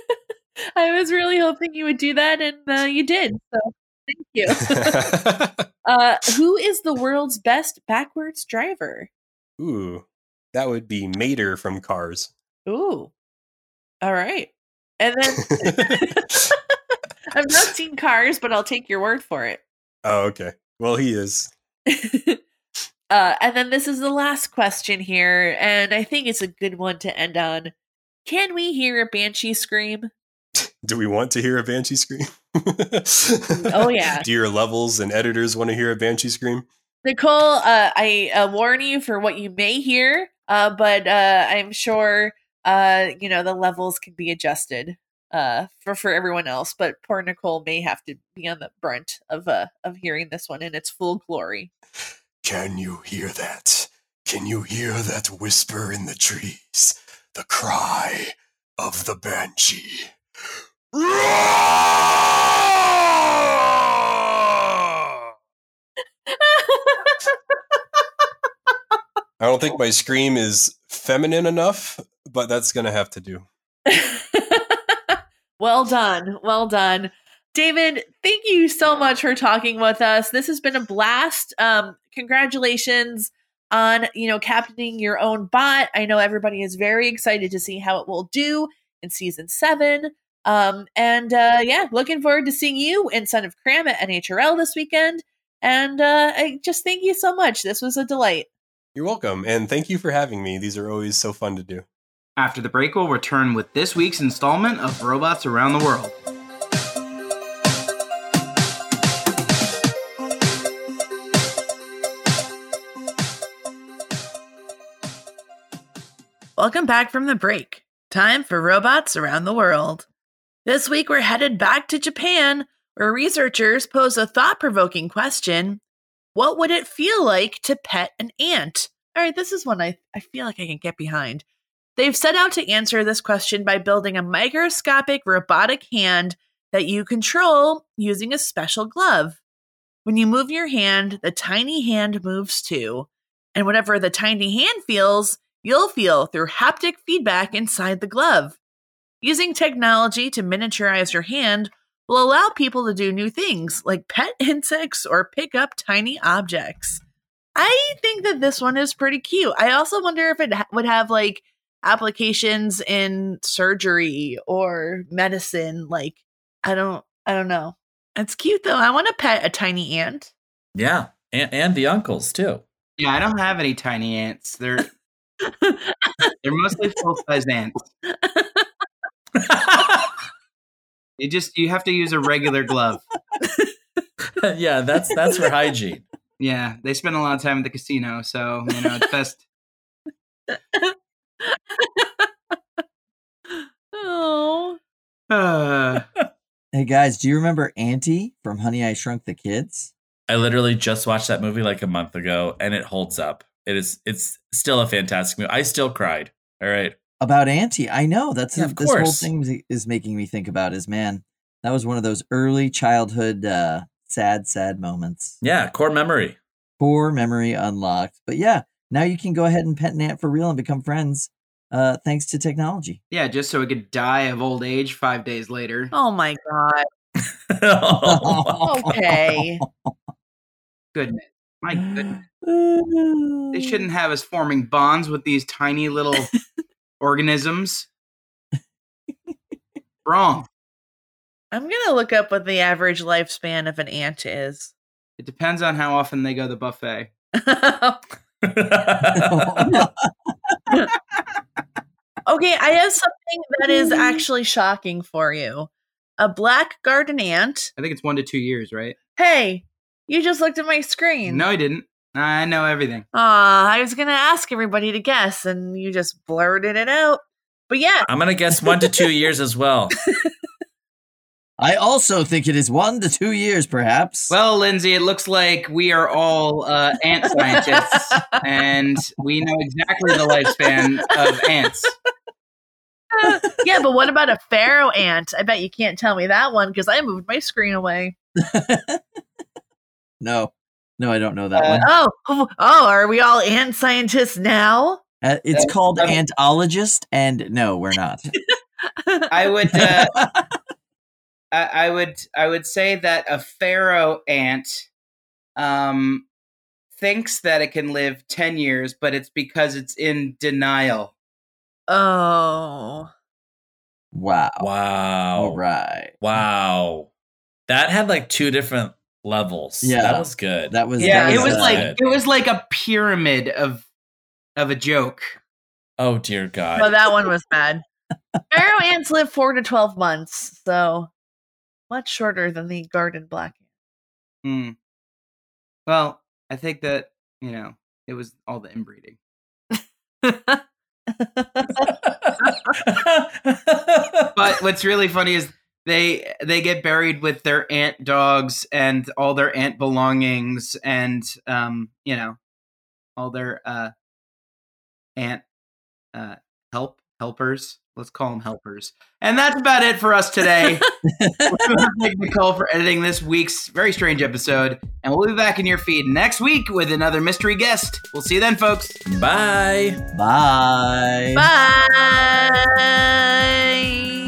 [SPEAKER 4] I was really hoping you would do that, and uh, you did. So Thank you. [laughs] [laughs] uh, who is the world's best backwards driver?
[SPEAKER 6] Ooh, that would be Mater from Cars.
[SPEAKER 4] Ooh. All right. And then [laughs] I've not seen Cars, but I'll take your word for it.
[SPEAKER 6] oh, okay. Well, he is.
[SPEAKER 4] uh, and then this is the last question here, and I think it's a good one to end on. Can we hear a banshee scream?
[SPEAKER 6] Do we want to hear a banshee scream? [laughs]
[SPEAKER 4] Oh, yeah.
[SPEAKER 6] Do your levels and editors want to hear a banshee scream?
[SPEAKER 4] Nicole, uh, I uh, warn you for what you may hear, uh, but uh, I'm sure uh, you know the levels can be adjusted uh, for for everyone else. But poor Nicole may have to be on the brunt of uh, of hearing this one in its full glory.
[SPEAKER 6] Can you hear that? Can you hear that whisper in the trees? The cry of the banshee. I don't think my scream is feminine enough, but that's going to have to do. [laughs]
[SPEAKER 4] well done. Well done. David, thank you so much for talking with us. This has been a blast. Um, congratulations on, you know, captaining your own bot. I know everybody is very excited to see how it will do in season seven. Um, and uh, yeah, looking forward to seeing you in Son of Cram at NHRL this weekend. And uh, I just thank you so much. This was a delight.
[SPEAKER 6] You're welcome, and thank you for having me. These are always so fun to do.
[SPEAKER 2] After the break, we'll return with this week's installment of Robots Around the World.
[SPEAKER 4] Welcome back from the break. Time for robots around the world. This week we're headed back to Japan, where researchers pose a thought provoking question What would it feel like to pet an ant? All right, this is one I, I feel like I can get behind. They've set out to answer this question by building a microscopic robotic hand that you control using a special glove. When you move your hand, the tiny hand moves too. And whatever the tiny hand feels, you'll feel through haptic feedback inside the glove. Using technology to miniaturize your hand will allow people to do new things like pet [laughs] insects or pick up tiny objects. I think that this one is pretty cute. I also wonder if it ha- would have like applications in surgery or medicine like I don't I don't know. It's cute though. I want to pet a tiny ant.
[SPEAKER 3] Yeah, and, and the uncles too.
[SPEAKER 2] Yeah, I don't have any tiny ants. They're [laughs] they're mostly full size ants. [laughs] You just you have to use a regular glove. [laughs]
[SPEAKER 3] yeah, that's that's for hygiene.
[SPEAKER 2] Yeah, they spend a lot of time at the casino, so you know it's best. [laughs]
[SPEAKER 4] oh.
[SPEAKER 2] Uh,
[SPEAKER 5] Hey guys, do you remember Auntie from Honey I Shrunk the Kids?
[SPEAKER 3] I literally just watched that movie like a month ago, and it holds up. It is it's still a fantastic movie. I still cried. All right.
[SPEAKER 5] About Auntie. I know that's
[SPEAKER 3] Yeah, of
[SPEAKER 5] this whole thing is making me think about is man, that was one of those early childhood uh sad sad moments.
[SPEAKER 3] Yeah, core memory.
[SPEAKER 5] Core memory unlocked. But yeah, now you can go ahead and pet an ant for real and become friends. Uh thanks to technology.
[SPEAKER 2] yeah, just so it could die of old age five days later.
[SPEAKER 4] Oh my god.
[SPEAKER 3] Oh,
[SPEAKER 4] Okay. [laughs]
[SPEAKER 2] Goodness, my goodness, [laughs] they shouldn't have us forming bonds with these tiny little [laughs] organisms. Wrong.
[SPEAKER 4] I'm gonna look up what the average lifespan of an ant is.
[SPEAKER 2] It depends on how often they go to the buffet. [laughs]
[SPEAKER 4] Okay, I have something that is [laughs] actually shocking for you. A black garden ant.
[SPEAKER 2] I think it's one to two years, right?
[SPEAKER 4] Hey, you just looked at my screen.
[SPEAKER 2] No, I didn't. I know everything.
[SPEAKER 4] Aw, I was gonna ask everybody to guess, and you just blurted it out. But yeah,
[SPEAKER 3] I'm gonna guess one to two [laughs] years as well. [laughs]
[SPEAKER 5] I also think it is one to two years, perhaps.
[SPEAKER 2] Well, Lindsay, it looks like we are all uh, ant scientists, [laughs] and we know exactly the lifespan of ants.
[SPEAKER 4] yeah, but what about a pharaoh ant? I bet you can't tell me that one because I moved my screen away.
[SPEAKER 5] no, no, I don't know that
[SPEAKER 2] Uh,
[SPEAKER 5] one.
[SPEAKER 4] Oh, oh, oh, are we all ant scientists now?
[SPEAKER 5] Uh, it's called
[SPEAKER 2] uh,
[SPEAKER 5] antologist, and no, we're not. [laughs]
[SPEAKER 2] I would, uh, [laughs] I, I would I would say that a pharaoh ant um thinks that it can live 10 years, but it's because it's in denial.
[SPEAKER 4] Oh.
[SPEAKER 5] Wow.
[SPEAKER 3] Wow.
[SPEAKER 5] All right.
[SPEAKER 3] Wow. That had like two different levels.
[SPEAKER 5] Yeah.
[SPEAKER 3] That was good.
[SPEAKER 5] That was
[SPEAKER 2] Yeah,
[SPEAKER 5] that
[SPEAKER 2] it was like
[SPEAKER 3] good.
[SPEAKER 2] it was like a pyramid of of a joke.
[SPEAKER 3] oh dear God.
[SPEAKER 4] Well, that one was bad. [laughs] Pharaoh ants live four to twelve months, so much shorter than the garden black
[SPEAKER 2] Hmm. Well, I think that, you know, it was all the inbreeding. [laughs] But what's really funny is they they get buried with their ant dogs and all their ant belongings and um, you know, all their uh ant uh help helpers. Let's call them helpers. And that's about it for us today. [laughs] Thank Nicole for editing this week's very strange episode. And we'll be back in your feed next week with another mystery guest. We'll see you then, folks.
[SPEAKER 3] Bye.
[SPEAKER 5] Bye.
[SPEAKER 4] Bye.